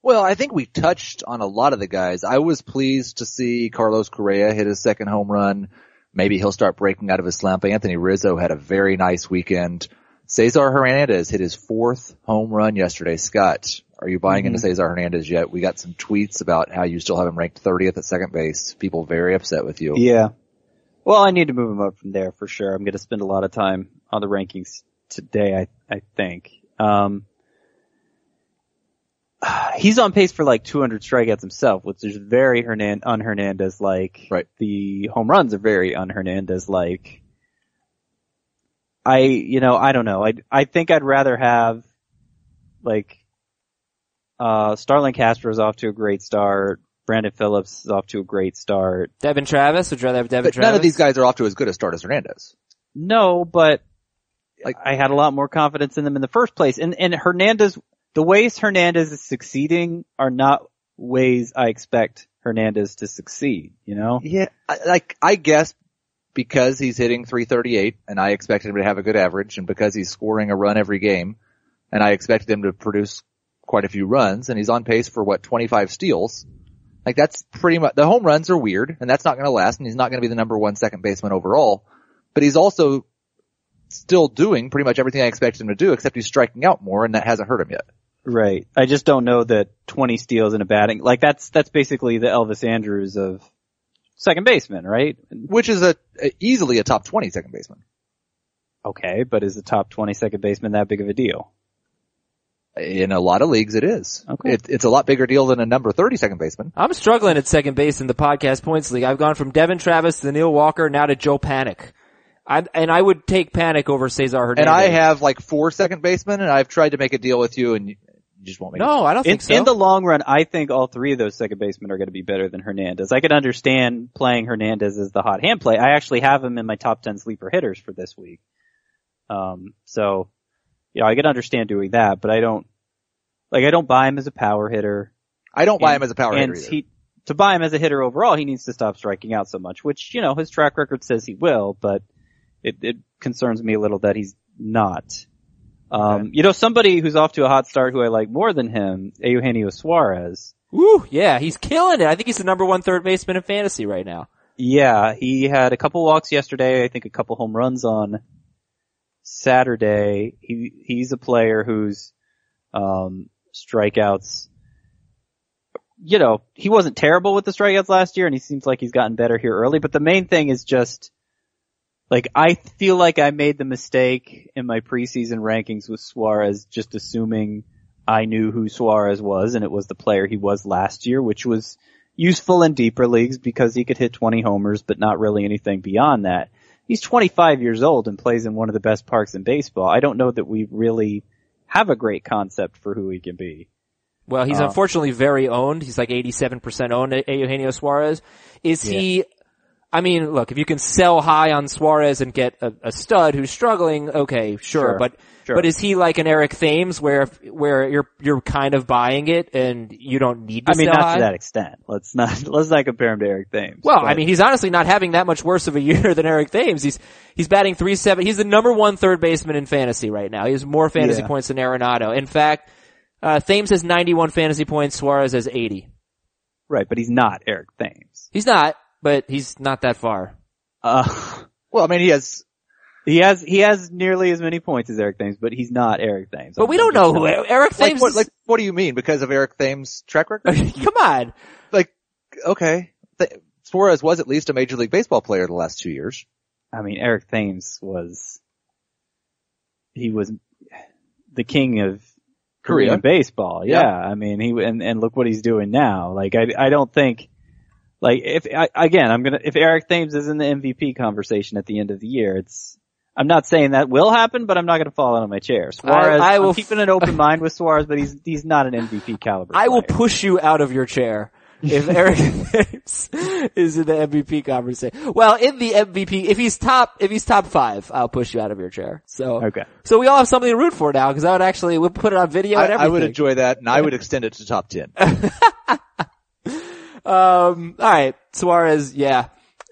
Well, I think we touched on a lot of the guys. I was pleased to see Carlos Correa hit his second home run. Maybe he'll start breaking out of his slump. Anthony Rizzo had a very nice weekend. Cesar Hernandez hit his fourth home run yesterday. Scott, are you buying into Cesar Hernandez yet? We got some tweets about how you still have him ranked 30th at second base. People very upset with you. Yeah. Well, I need to move him up from there for sure. I'm going to spend a lot of time on the rankings today, I, I think. Um, he's on pace for like 200 strikeouts himself, which is very Hernan- un-Hernandez like. Right. The home runs are very un-Hernandez like. I, you know, I don't know. I, I think I'd rather have, like, uh, Starlin Castro's off to a great start. Brandon Phillips is off to a great start. Devon Travis, would you rather have Devon But Travis? none of these guys are off to as good a start as Hernandez. No, but Like- I had a lot more confidence in them in the first place. And and Hernandez, the ways Hernandez is succeeding are not ways I expect Hernandez to succeed. You know? Yeah, I, like I guess because he's hitting 338 and I expected him to have a good average and because he's scoring a run every game and I expected him to produce quite a few runs and he's on pace for what 25 steals. Like that's pretty much, the home runs are weird and that's not going to last and he's not going to be the number one second baseman overall, but he's also still doing pretty much everything I expected him to do except he's striking out more and that hasn't hurt him yet. Right. I just don't know that 20 steals in a batting, like that's, that's basically the Elvis Andrus of second baseman, right? Which is a, a easily a top 20 second baseman. Okay, but is the top 20 second baseman that big of a deal? In a lot of leagues it is. Okay. It, it's a lot bigger deal than a number 30 second baseman. I'm struggling at second base in the podcast points league. I've gone from Devon Travis to Neil Walker now to Joe Panik. I, and I would take Panik over Cesar Hernandez. And I have like four second basemen and I've tried to make a deal with you and you you just won't make it. No, I don't In, think so. in the long run, I think all three of those second basemen are going to be better than Hernandez. I could understand playing Hernandez as the hot hand play. I actually have him in my top 10 sleeper hitters for this week. Um, so, you know, I could understand doing that, but I don't, like, I don't buy him as a power hitter. I don't buy him as a power and hitter either. he, to buy him as a hitter overall, he needs to stop striking out so much, which, you know, his track record says he will, but it, it concerns me a little that he's not. Um, you know, somebody who's off to a hot start who I like more than him, Eugenio Suarez. Ooh, yeah, he's killing it. I think he's the number one third baseman in fantasy right now. Yeah, he had a couple walks yesterday, I think a couple home runs on Saturday. He, he's a player whose, um, strikeouts, you know, he wasn't terrible with the strikeouts last year and he seems like he's gotten better here early, but the main thing is just, like, I feel like I made the mistake in my preseason rankings with Suarez just assuming I knew who Suarez was and it was the player he was last year, which was useful in deeper leagues because he could hit 20 homers, but not really anything beyond that. He's 25 years old and plays in one of the best parks in baseball. I don't know that we really have a great concept for who he can be. Well, he's Uh, unfortunately very owned. He's like 87% owned, E- Eugenio Suarez. Is he, I mean, look, if you can sell high on Suarez and get a, a stud who's struggling, okay, sure, Sure, but, sure. but is he like an Eric Thames where, if- where you're, you're kind of buying it and you don't need to sell I mean, not high? to that extent. Let's not, let's not compare him to Eric Thames. Well, but- I mean, he's honestly not having that much worse of a year than Eric Thames. He's he's batting three seven. He's the number one third baseman in fantasy right now. He has more fantasy Yeah. points than Arenado. In fact, uh, Thames has 91 fantasy points. Suarez has 80. right, but he's not Eric Thames. He's not, but he's not that far. Uh, Well, I mean, he has, he has, he has nearly as many points as Eric Thames, but he's not Eric Thames. But we don't know who Eric like Thames. what, is- like, what do you mean? Because of Eric Thames' track record? come on. like, okay. Th- Suarez was at least a Major League Baseball player the last two years. I mean, Eric Thames was, he was the king of Korea. Korean baseball. Yeah. Yeah. I mean, he, and, and look what he's doing now. Like, I, I don't think, Like if I, again, I'm gonna if Eric Thames is in the MVP conversation at the end of the year, it's I'm not saying that will happen, but I'm not gonna fall out of my chair. Suarez, I will I'm keeping an open mind with Suarez, but he's he's not an MVP caliber. I will push you out of your chair if Eric Thames is in the MVP conversation. Well, in the MVP, if he's top, if he's top five, I'll push you out of your chair. So, Okay. so we all have something to root for now because I would actually, we'll put it on video I, and everything. I would enjoy that, and I would extend it to top ten. Um, alright, Suarez, yeah.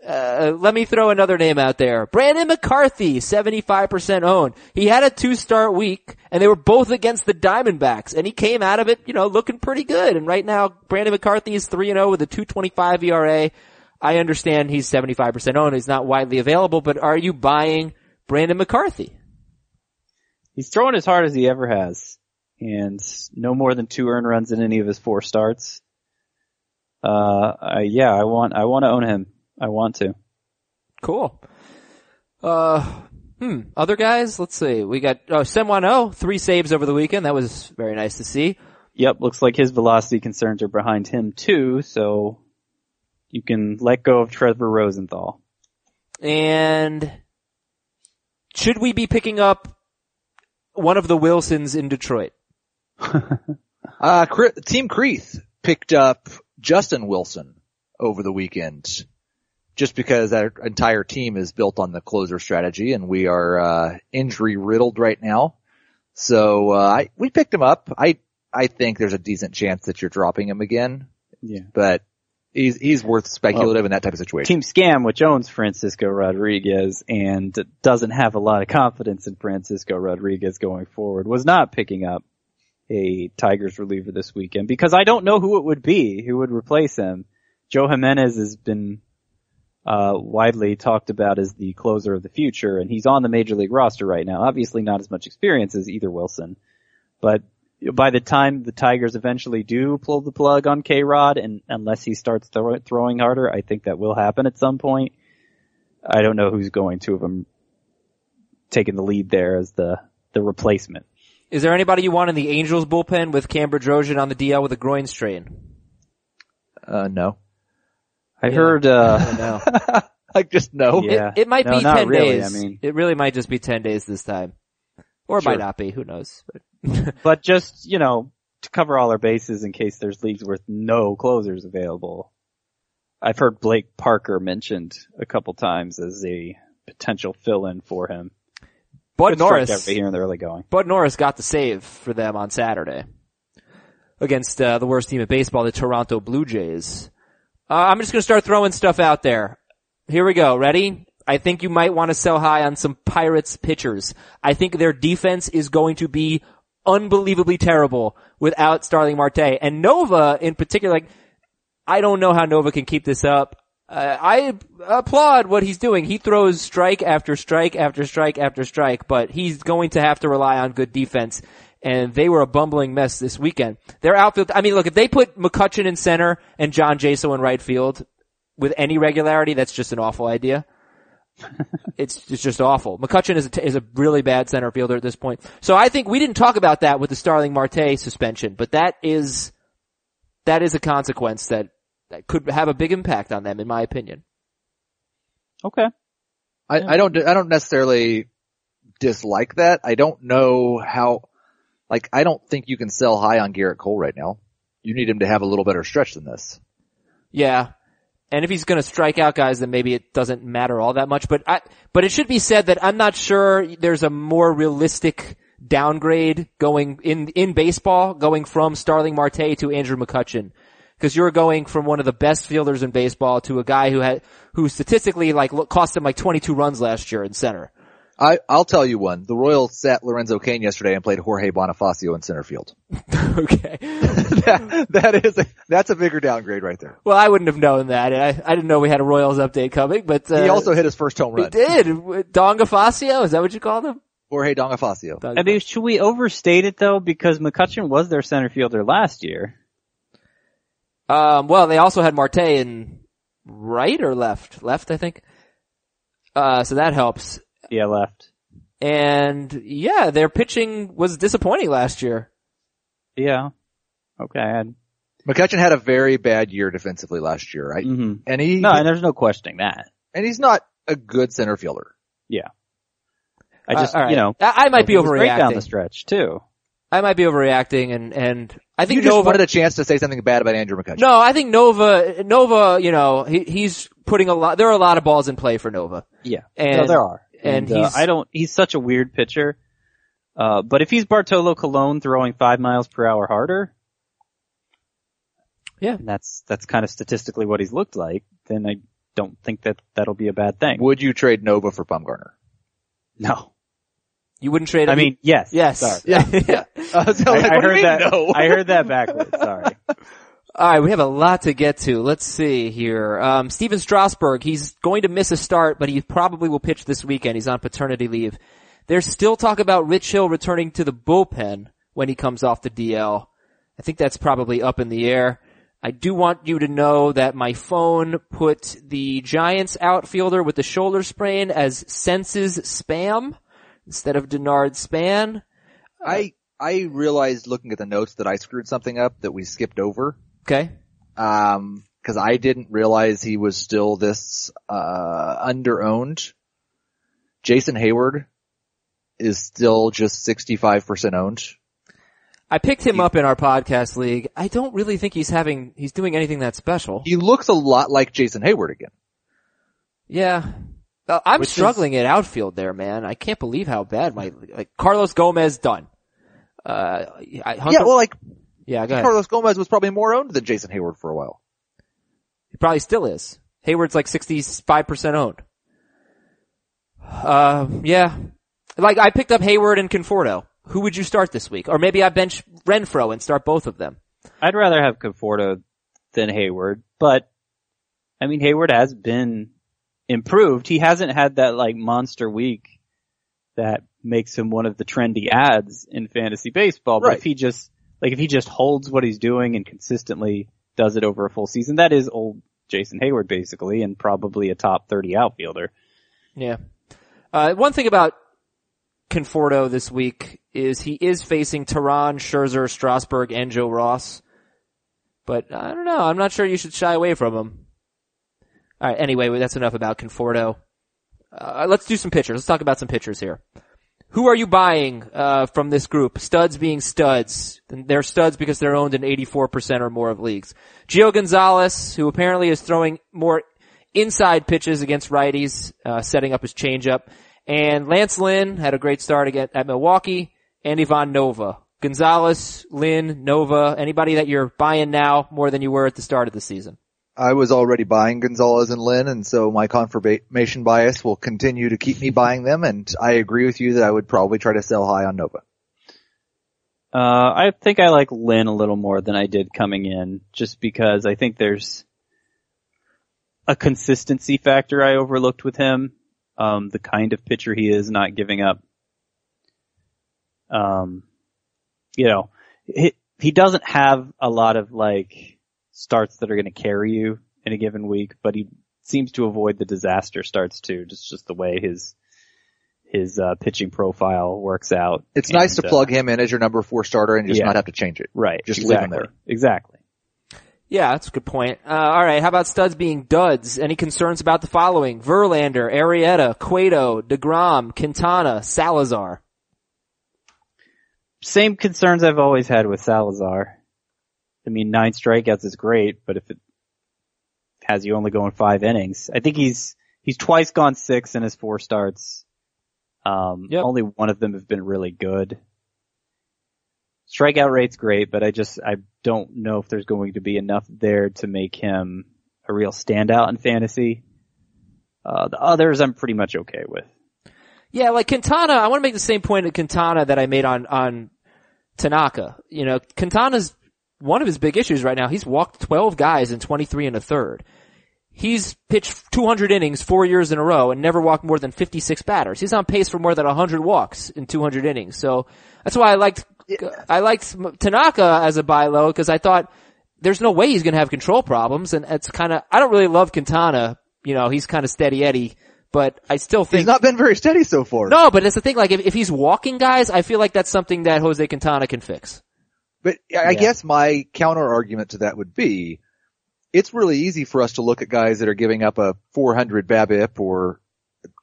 Uh, let me throw another name out there. Brandon McCarthy, 75% owned. He had a two-start week, and they were both against the Diamondbacks, and he came out of it, you know, looking pretty good. And right now, Brandon McCarthy is 3-0 with a 225 ERA. I understand he's 75% owned. He's not widely available, but are you buying Brandon McCarthy? He's throwing as hard as he ever has, and no more than two earned runs in any of his four starts. Uh, I, yeah, I want I want to own him. I want to. Cool. Uh, hmm. Other guys? Let's see. We got, oh, Semwano, three saves over the weekend. That was very nice to see. Yep, looks like his velocity concerns are behind him too, so you can let go of Trevor Rosenthal. And should we be picking up one of the Wilsons in Detroit? Uh, Cre- Team Creeth picked up Justin Wilson over the weekend. Just because our entire team is built on the closer strategy and we are, uh, injury riddled right now. So, uh, I, we picked him up. I, I think there's a decent chance that you're dropping him again, Yeah. but he's, he's worth speculative in that type of situation. Team Scam, which owns Francisco Rodriguez and doesn't have a lot of confidence in Francisco Rodriguez going forward, was not picking up a Tigers reliever this weekend because I don't know who it would be who would replace him. Joe Jimenez has been uh, widely talked about as the closer of the future, and he's on the major league roster right now. Obviously, not as much experience as either Wilson, but by the time the Tigers eventually do pull the plug on K Rod, and unless he starts throw, throwing harder, I think that will happen at some point. I don't know who's going to have him taking the lead there as the the replacement. Is there anybody you want in the Angels bullpen with Cam Bedrosian on the DL with a groin strain? Uh, no. I heard. uh I don't know. Like just no. Yeah. It, it might No, be 10 really, days. I mean- it really might just be 10 days this time. Or it might not be. Who knows? But But just, you know, to cover all our bases in case there's leagues with no closers available. I've heard Blake Parker mentioned a couple times as a potential fill-in for him. Bud Norris. here in the early going. Bud Norris got the save for them on Saturday against uh, the worst team in baseball, the Toronto Blue Jays. Uh, I'm just going to start throwing stuff out there. Here we go. Ready? I think you might want to sell high on some Pirates pitchers. I think their defense is going to be unbelievably terrible without Starling Marte and Nova in particular. Like, I don't know how Nova can keep this up. Uh, I applaud what he's doing. He throws strike after strike after strike after strike, but he's going to have to rely on good defense. And they were a bumbling mess this weekend. Their outfield, I mean, look, if they put McCutchen in center and John Jaso in right field with any regularity, that's just an awful idea. it's, it's just awful. McCutchen is a, t- is a really bad center fielder at this point. So I think we didn't talk about that with the Starling Marte suspension, but that is, that is a consequence that, that could have a big impact on them, in my opinion. Okay. I, I don't, I don't necessarily dislike that. I don't know how, like, I don't think you can sell high on Gerrit Cole right now. You need him to have a little better stretch than this. Yeah. And if he's going to strike out guys, then maybe it doesn't matter all that much. But I, but it should be said that I'm not sure there's a more realistic downgrade going in in baseball, going from Starling Marte to Andrew McCutchen, because you're going from one of the best fielders in baseball to a guy who had who statistically like cost him like 22 runs last year in center. I, I'll tell you one. The Royals sat Lorenzo Cain yesterday and played Jorge Bonifacio in center field. okay. that, that is a, that's a bigger downgrade right there. Well, I wouldn't have known that. I, I didn't know we had a Royals update coming, but uh, He also hit his first home run. he did. Donga Facio, is that what you called him? Jorge Dongafacio. I mean, should we overstate it though? Because McCutchen was their center fielder last year. Um, well, they also had Marte in right or left? Left, I think. Uh, so that helps. Yeah, left. And yeah, their pitching was disappointing last year. Yeah. Okay. I had, McCutchen had a very bad year defensively last year, right? hmm And he, No, and there's no questioning that. and he's not a good center fielder. Yeah. I just, Uh, all right. you know, I, I might be he was great down the stretch too. I might be overreacting, and and I think you just Nova. wanted a chance to say something bad about Andrew McCutchen. no, I think Nova. Nova, you know, he, he's putting a lot. There are a lot of balls in play for Nova. Yeah, And- no, there are, and uh, he's- I don't. He's such a weird pitcher. Uh, but if he's Bartolo Colon throwing five miles per hour harder, Yeah. and that's that's kind of statistically what he's looked like, then I don't think that that'll be a bad thing. Would you trade Nova for Bumgarner? No, You wouldn't trade. I him? mean yes, yes, Sorry. yeah, yeah. I, was I, I what do you heard that. no? I heard that backwards. Sorry. All right, we have a lot to get to. Let's see here. Um, Stephen Strasburg, he's going to miss a start, but he probably will pitch this weekend. He's on paternity leave. There's still talk about Rich Hill returning to the bullpen when he comes off the DL. I think that's probably up in the air. I do want you to know that my phone put the Giants outfielder with the shoulder sprain as senses spam instead of Denard Span. I, I realized looking at the notes that I screwed something up that we skipped over. Okay. Um, cause I didn't realize he was still this, uh, under-owned. Jason Heyward is still just 65% owned. I picked him up in our podcast league. I don't really think he's having, he's doing anything that special. He looks a lot like Jason Heyward again. Yeah. Uh, I'm Which struggling at outfield there, man. I can't believe how bad my, like, Carlos Gomez done. Uh, I, Hunter, Yeah, well like, yeah, go ahead. Carlos Gomez was probably more owned than Jason Heyward for a while. He probably still is. Heyward's like 65% owned. Uh, yeah. Like, I picked up Heyward and Conforto. Who would you start this week? Or maybe I bench Renfroe and start both of them. I'd rather have Conforto than Heyward, but I mean Heyward has been improved. He hasn't had that like monster week that makes him one of the trendy ads in fantasy baseball. But Right. if he just like if he just holds what he's doing and consistently does it over a full season, that is old Jason Heyward basically and probably a top 30 outfielder. Yeah. Uh, one thing about Conforto this week is he is facing Teheran, Scherzer, Strasburg, and Joe Ross. But I don't know. I'm not sure you should shy away from him. All right. Anyway, that's enough about Conforto. Uh, let's do some pitchers. Let's talk about some pitchers here. Who are you buying uh, from this group? Studs being studs. They're studs because they're owned in 84% or more of leagues. Gio Gonzalez, who apparently is throwing more inside pitches against righties, uh, setting up his changeup. And Lance Lynn had a great start again at Milwaukee. And Ivan Nova. Gonzalez, Lynn, Nova, anybody that you're buying now more than you were at the start of the season. I was already buying Gonzalez and Lynn, and so my confirmation bias will continue to keep me buying them, and I agree with you that I would probably try to sell high on Nova. Uh, I think I like Lynn a little more than I did coming in, just because I think there's a consistency factor I overlooked with him. Um, the kind of pitcher he is, not giving up. Um, you know, he, he doesn't have a lot of like starts that are going to carry you in a given week, but he seems to avoid the disaster starts too, just just the way his his uh, pitching profile works out. It's nice to uh, plug him in as your number four starter and just Yeah. not have to change it. Right. Just leave exactly. him there. Exactly. Yeah, that's a good point. Uh, alright, how about studs being duds? Any concerns about the following? Verlander, Arrieta, Cueto, DeGrom, Quintana, Salazar. Same concerns I've always had with Salazar. I mean, nine strikeouts is great, but if it has you only going five innings, I think he's, he's twice gone six in his four starts. Um, Yep. only one of them have been really good. Strikeout rate's great, but I just, I don't know if there's going to be enough there to make him a real standout in fantasy. Uh, the others I'm pretty much okay with. Yeah, like Quintana, I want to make the same point at Quintana that I made on, on Tanaka. You know, Quintana's, one of his big issues right now, he's walked 12 guys in 23 and a third. He's pitched 200 innings four years in a row and never walked more than 56 batters. He's on pace for more than 100 walks in 200 innings. So that's why I liked, I liked Tanaka as a buy low because I thought there's no way he's going to have control problems and it's kind of, I don't really love Quintana. You know, he's kind of steady Eddie, but I still think He's not been very steady so far. no, but it's the thing, like, if, if he's walking guys, I feel like that's something that Jose Quintana can fix. But I I Yeah. guess my counter argument to that would be, it's really easy for us to look at guys that are giving up a 400 BABIP or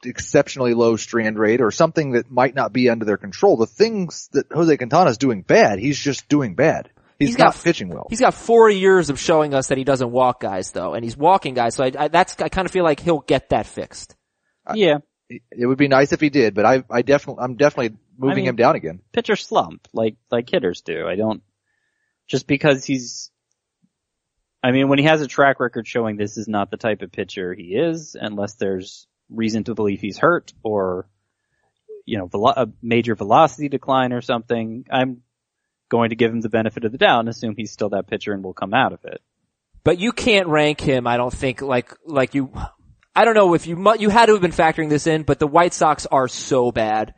exceptionally low strand rate or something that might not be under their control. The things that Jose Quintana is doing bad, he's just doing bad. He's, He's not got- pitching well. He's got four years of showing us that he doesn't walk guys though, and he's walking guys. So I, I that's I kind of feel like he'll get that fixed. Yeah, It would be nice if he did, but I, I definitely, I'm definitely moving mean- him down again. pitcher slump like like hitters do. I don't just because he's. I mean, when he has a track record showing this is not the type of pitcher he is, unless there's reason to believe he's hurt or, you know, a major velocity decline or something, I'm going to give him the benefit of the doubt and assume he's still that pitcher and will come out of it. But you can't rank him. I don't think like like you. I don't know if you you had to have been factoring this in, but the White Sox are so bad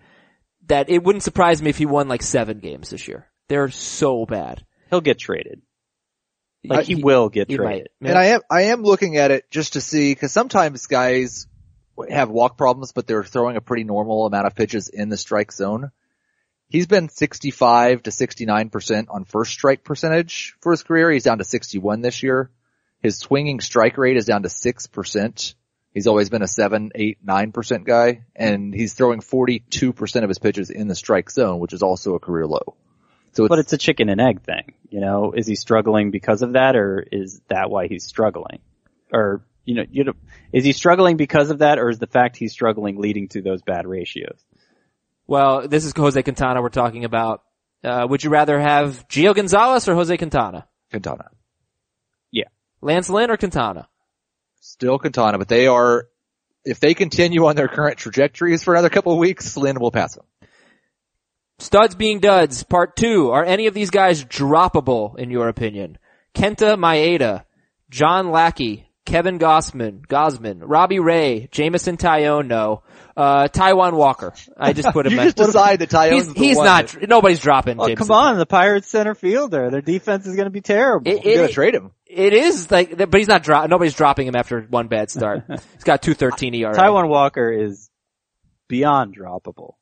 that it wouldn't surprise me if he won like seven games this year. They're so bad. He'll get traded. Like Uh, he, will get He traded. might. And I am, I am looking at it just to see, cause sometimes guys have walk problems, but they're throwing a pretty normal amount of pitches in the strike zone. He's been 65 to 69% on first strike percentage for his career. He's down to 61 this year. His swinging strike rate is down to 6%. He's always been a 7, 8, 9% guy, and he's throwing 42% of his pitches in the strike zone, which is also a career low. So it's, But it's a chicken and egg thing, you know. Is he struggling because of that, or is that why he's struggling? Or you know, you know, is he struggling because of that, or is the fact he's struggling leading to those bad ratios? Well, this is Jose Quintana we're talking about. Uh, would you rather have Gio Gonzalez or Jose Quintana? Quintana. Yeah. Lance Lynn or Quintana? Still Quintana, but they are, if they continue on their current trajectories for another couple of weeks, Lynn will pass them. Studs being duds, part two. Are any of these guys droppable in your opinion? Kenta Maeda, John Lackey, Kevin Gausman, Gausman, Robbie Ray, Jameson Taillon, no. Uh, Taijuan Walker. I just put him You just decide that Taillon's he's, he's not, that- nobody's dropping Oh, Jameson come on, the Pirates center fielder. Their defense is going to be terrible. It- You're gonna trade him. It is like, but he's not dro- nobody's dropping him after one bad start. he's got 213 ERA. Taijuan Walker is beyond droppable.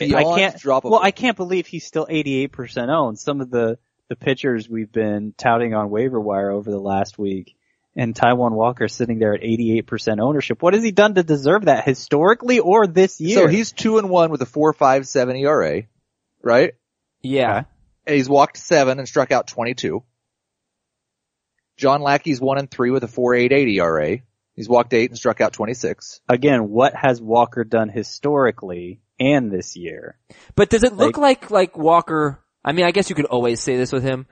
I can't. droppable. Well, I can't believe he's still 88% owned. Some of the the pitchers we've been touting on waiver wire over the last week, and Taijuan Walker sitting there at 88% ownership. What has he done to deserve that historically or this year? So he's two and one with a four five seven ERA, right? yeah. And he's walked seven and struck out twenty two. John Lackey's one and three with a four eight eight ERA. He's walked eight and struck out twenty six. again, what has Walker done historically and this year? But does it look like, like Walker, I mean, I guess you could always say this with him,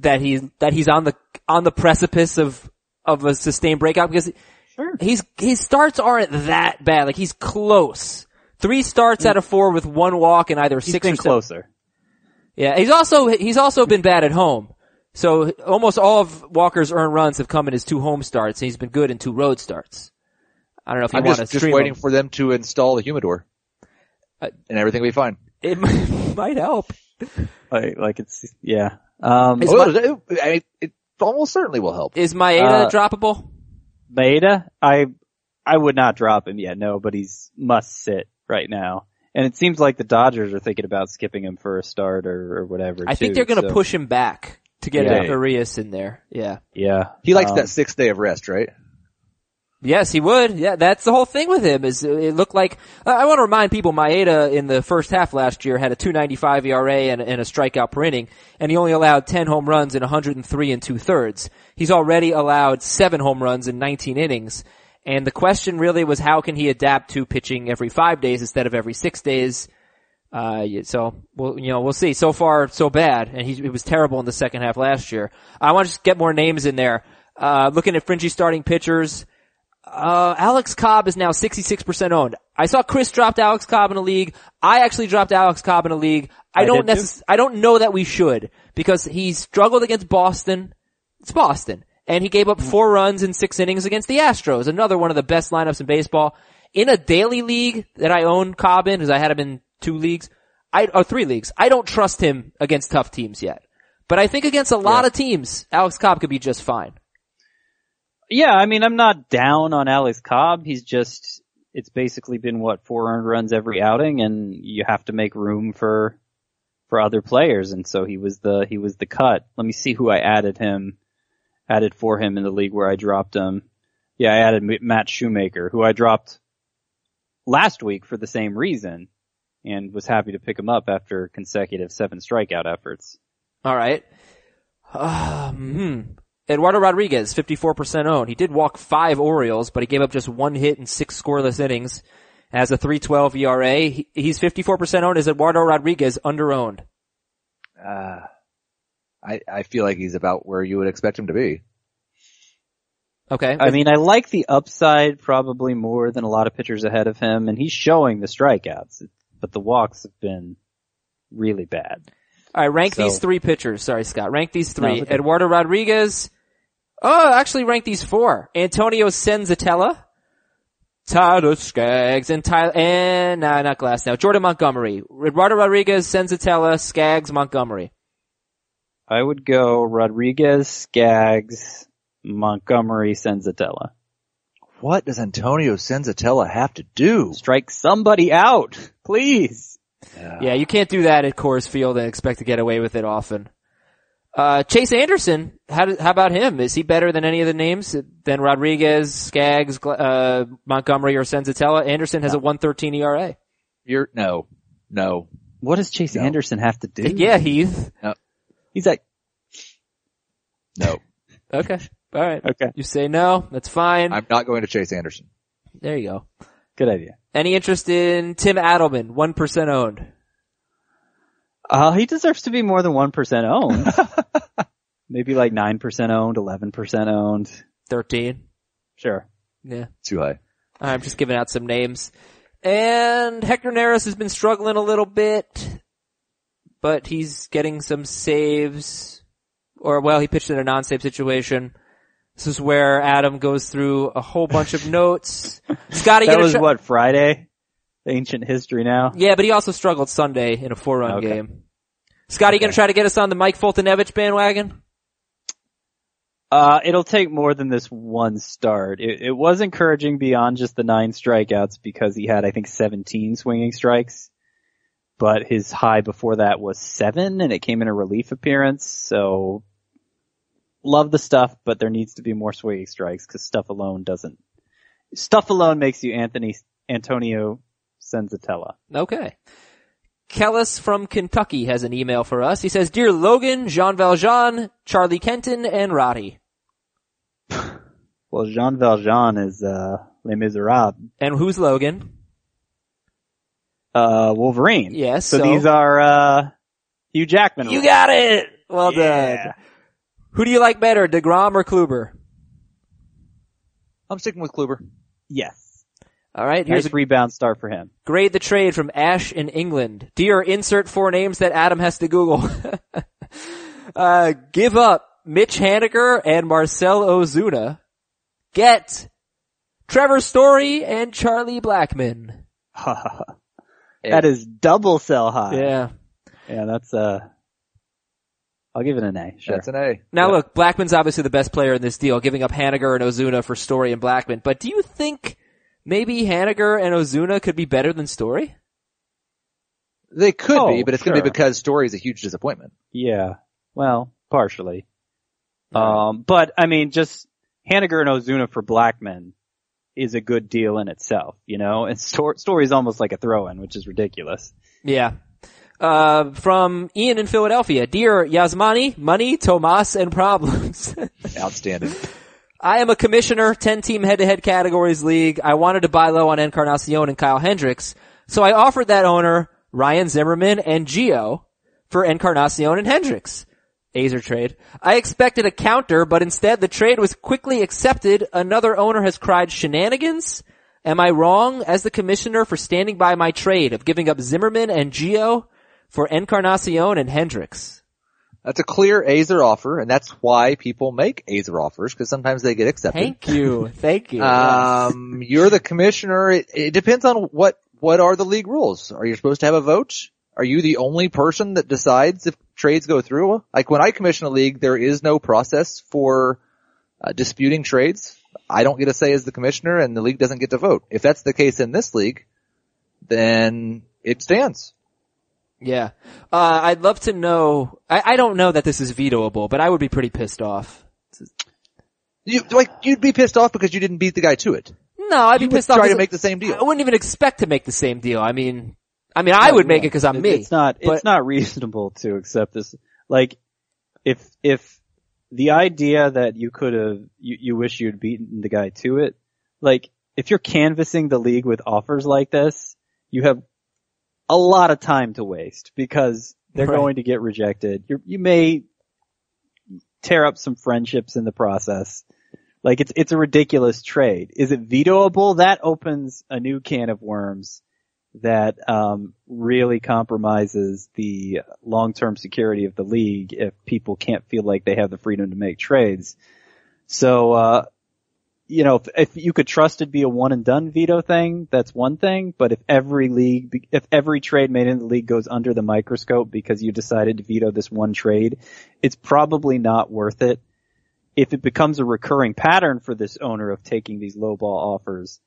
that he's, that he's on the, on the precipice of, of a sustained breakout because Sure. he's, his starts aren't that bad. Like he's close. Three starts out of four with one walk and either He's six been or seven. closer. Yeah, he's also, he's also been bad at home. So almost all of Walker's earned runs have come in his two home starts and he's been good in two road starts. I don't know if you I'm want just, to just stream waiting him. for them to install the humidor. And everything will be fine. It might- might help. Like, like it's, yeah. Um, Is Oh, my- it, I mean, it almost certainly will help. Is Maeda Uh, droppable? Maeda, I, I would not drop him yet, no, but he's must sit right now. And it seems like the Dodgers are thinking about skipping him for a start or, or whatever. I think they're going to so- push him back to get Yeah. yeah. Urias in there. Yeah. Yeah. He likes Um, that sixth day of rest, right? Yes, he would. Yeah, that's the whole thing with him. Is it looked like I want to remind people Maeda in the first half last year had a 2.95 ERA and, and a strikeout per inning, and he only allowed 10 home runs in 103 and two thirds. He's already allowed seven home runs in 19 innings, and the question really was how can he adapt to pitching every five days instead of every six days. Uh, so we'll, you know, we'll see. So far, so bad, and he, he was terrible in the second half last year. I want to just get more names in there. Uh, looking at fringy starting pitchers, uh, Alex Cobb is now 66% owned. I saw Chris dropped Alex Cobb in a league. I actually dropped Alex Cobb in a league. I, I don't necess- I don't know that we should because he struggled against Boston. It's Boston. And he gave up four runs in six innings against the Astros, another one of the best lineups in baseball. In a daily league that I own Cobb in, because I had him in two leagues, I, or three leagues, I don't trust him against tough teams yet. But I think against a lot of teams, Alex Cobb could be just fine. Yeah, I mean, I'm not down on Alex Cobb. He's just, it's basically been what, four earned runs every outing and you have to make room for, for other players, and so he was the he was the cut. Let me see who I added him, added for him in the league where I dropped him. Yeah, I added Matt Shoemaker, who I dropped last week for the same reason, and was happy to pick him up after consecutive seven strikeout efforts. All right. Hmm. Eduardo Rodriguez, 54% owned. He did walk five Orioles, but he gave up just one hit in six scoreless innings. Has a 312 ERA. He, he's 54% owned. Is Eduardo Rodriguez underowned? Uh, I, I feel like he's about where you would expect him to be. Okay. I mean, I like the upside probably more than a lot of pitchers ahead of him, and he's showing the strikeouts, but the walks have been really bad. All right, rank So- these three pitchers. Sorry, Scott. Rank these three. No, okay. Eduardo Rodriguez. Oh, actually rank these four. Antonio Senzatela. Tyler Skaggs and Tyler, and, nah, not Glass now. Jordan Montgomery. Eduardo Rodriguez, Senzatela, Skaggs, Montgomery. I would go Rodriguez, Skaggs, Montgomery, Senzatela. What does Antonio Senzatela have to do? Strike somebody out, please. Yeah, you can't do that at Coors Field and expect to get away with it often. Uh, Chase Anderson, how, do- how about him? Is he better than any of the names than Rodriguez, Skaggs, uh, Montgomery, or Senzatela? Anderson has a 113 ERA. You're, no, no. What does Chase No. Anderson have to do? Yeah, Heath. He's like, No. Okay. All right. okay, You say no. That's fine. I'm not going to Chase Anderson. there you go. good idea. Any interest in Tim Adelman? 1% owned. Uh, he deserves to be more than 1% owned. Maybe like 9% owned, 11% owned. 13. Sure. Yeah. Too high. I'm just giving out some names. And Hector Neris has been struggling a little bit, but he's getting some saves. Or well, he pitched in a non-save situation. This is where Adam goes through a whole bunch of notes. Scotty, That gonna was try- what, Friday? Ancient history now? Yeah, but he also struggled Sunday in a four-run Okay. game. Scotty, you gonna try to get us on the Mike Foltynewicz bandwagon? Uh, it'll take more than this one start. It, it was encouraging beyond just the nine strikeouts because he had, I think, 17 swinging strikes. But his high before that was seven and it came in a relief appearance. So love the stuff, but there needs to be more swinging strikes because stuff alone doesn't, stuff alone makes you Anthony, Antonio Senzatela. Okay. Kellis from Kentucky has an email for us. He says, Dear Logan, Jean Valjean, Charlie Kenton, and Roddy. Well, Jean Valjean is, uh, Les Miserables. And who's Logan? Uh, Wolverine. Yes, So, so- these are, uh, Hugh Jackman. You got it! Well Yeah. done. Who do you like better, DeGrom or Kluber? I'm sticking with Kluber. Yes. Alright, here's Nice a rebound start for him. grade the trade from Ash in England. Dear insert four names that Adam has to Google. uh, give up Mitch Haniger and Marcel Ozuna. Get Trevor Story and Charlie Blackmon. that is double sell high. Yeah. Yeah, that's uh I'll give it an A. Sure. That's an A. Now Yeah. look, Blackmon's obviously the best player in this deal, giving up Haniger and Ozuna for Story and Blackmon. But do you think maybe Haniger and Ozuna could be better than Story? They could Oh, be, but it's going to be because Story is a huge disappointment. yeah. Well, partially. Um but I mean just Haniger and Ozuna for Blackmon is a good deal in itself, you know? And Stor- Story is almost like a throw in, which is ridiculous. Yeah. Uh, from Ian in Philadelphia. Dear Yasmani, money, Tomas, and problems. Outstanding. I am a commissioner, 10 team head to head categories league. I wanted to buy low on Encarnacion and Kyle Hendricks. So I offered that owner Ryan Zimmerman and Gio for Encarnacion and Hendricks. Aizer trade. I expected a counter, but instead the trade was quickly accepted. Another owner has cried shenanigans. Am I wrong as the commissioner for standing by my trade of giving up Zimmerman and Gio for Encarnacion and Hendricks? That's a clear Aizer offer, and that's why people make Aizer offers, because sometimes they get accepted. Thank you. Thank you. Um, you're the commissioner. It, it depends on what, what are the league rules? Are you supposed to have a vote? Are you the only person that decides if trades go through? Like when I commission a league, there is no process for uh, disputing trades. I don't get a say as the commissioner and the league doesn't get to vote. If that's the case in this league, then it stands. Yeah. Uh, I'd love to know, I, I don't know that this is vetoable, but I would be pretty pissed off. You, like, you'd be pissed off because you didn't beat the guy to it. No, I'd be You would pissed off. try to 'cause make the same deal. I wouldn't even expect to make the same deal. I mean, I mean, I would make it because I'm It- me. It's not. but- it's not reasonable to accept this. Like, if if the idea that you could have, you, you wish you'd beaten the guy to it, like if you're canvassing the league with offers like this, you have a lot of time to waste because they're Right. going to get rejected. you you may tear up some friendships in the process. Like it's it's a ridiculous trade. Is it vetoable? That opens a new can of worms that um, really compromises the long-term security of the league if people can't feel like they have the freedom to make trades. So, uh, you know, if, if you could trust it be a one and done veto thing, that's one thing. But if every league, if every trade made in the league goes under the microscope because you decided to veto this one trade, it's probably not worth it. If it becomes a recurring pattern for this owner of taking these low ball offers,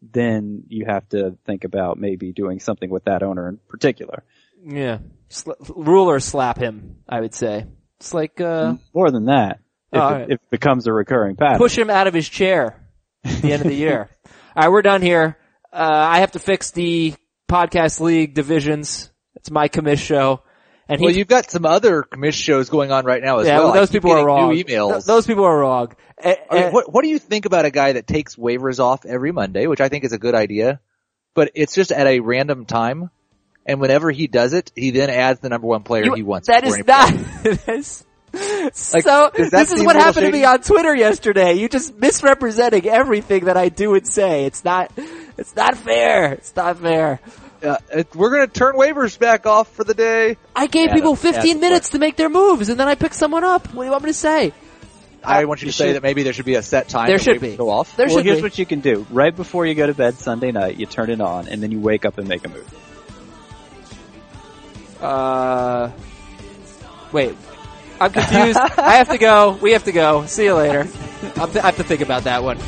then you have to think about maybe doing something with that owner in particular. yeah. Sl- ruler slap him, I would say. It's like, uh, More than that, if, all it, if it becomes a recurring pattern. push him out of his chair at the end of the year. All right, we're done here. Uh, I have to fix the podcast league divisions. It's my commish show. And Well, you've got some other commish shows going on right now as yeah, well. well, I those keep people are wrong. New emails. Th- those people are wrong. I mean, eh, what, what do you think about a guy that takes waivers off every Monday, which I think is a good idea, but it's just at a random time, and whenever he does it, he then adds the number one player you- he wants. that before is anybody not, that's- Like, so, this is what a little happened to me on Twitter yesterday. You just misrepresenting everything that I do and say. It's not, it's not fair. It's not fair. Uh, it- we're gonna turn waivers back off for the day. I gave Yeah, people 15 that's minutes to make their moves and then I picked someone up. What do you want me to say? I want you you to say should- that maybe there should be a set time. There should be. Go off. There well, should here's be. what you can do. Right before you go to bed Sunday night, you turn it on, and then you wake up and make a move. Uh, wait. I'm confused. I have to go. We have to go. See you later. I have to think about that one.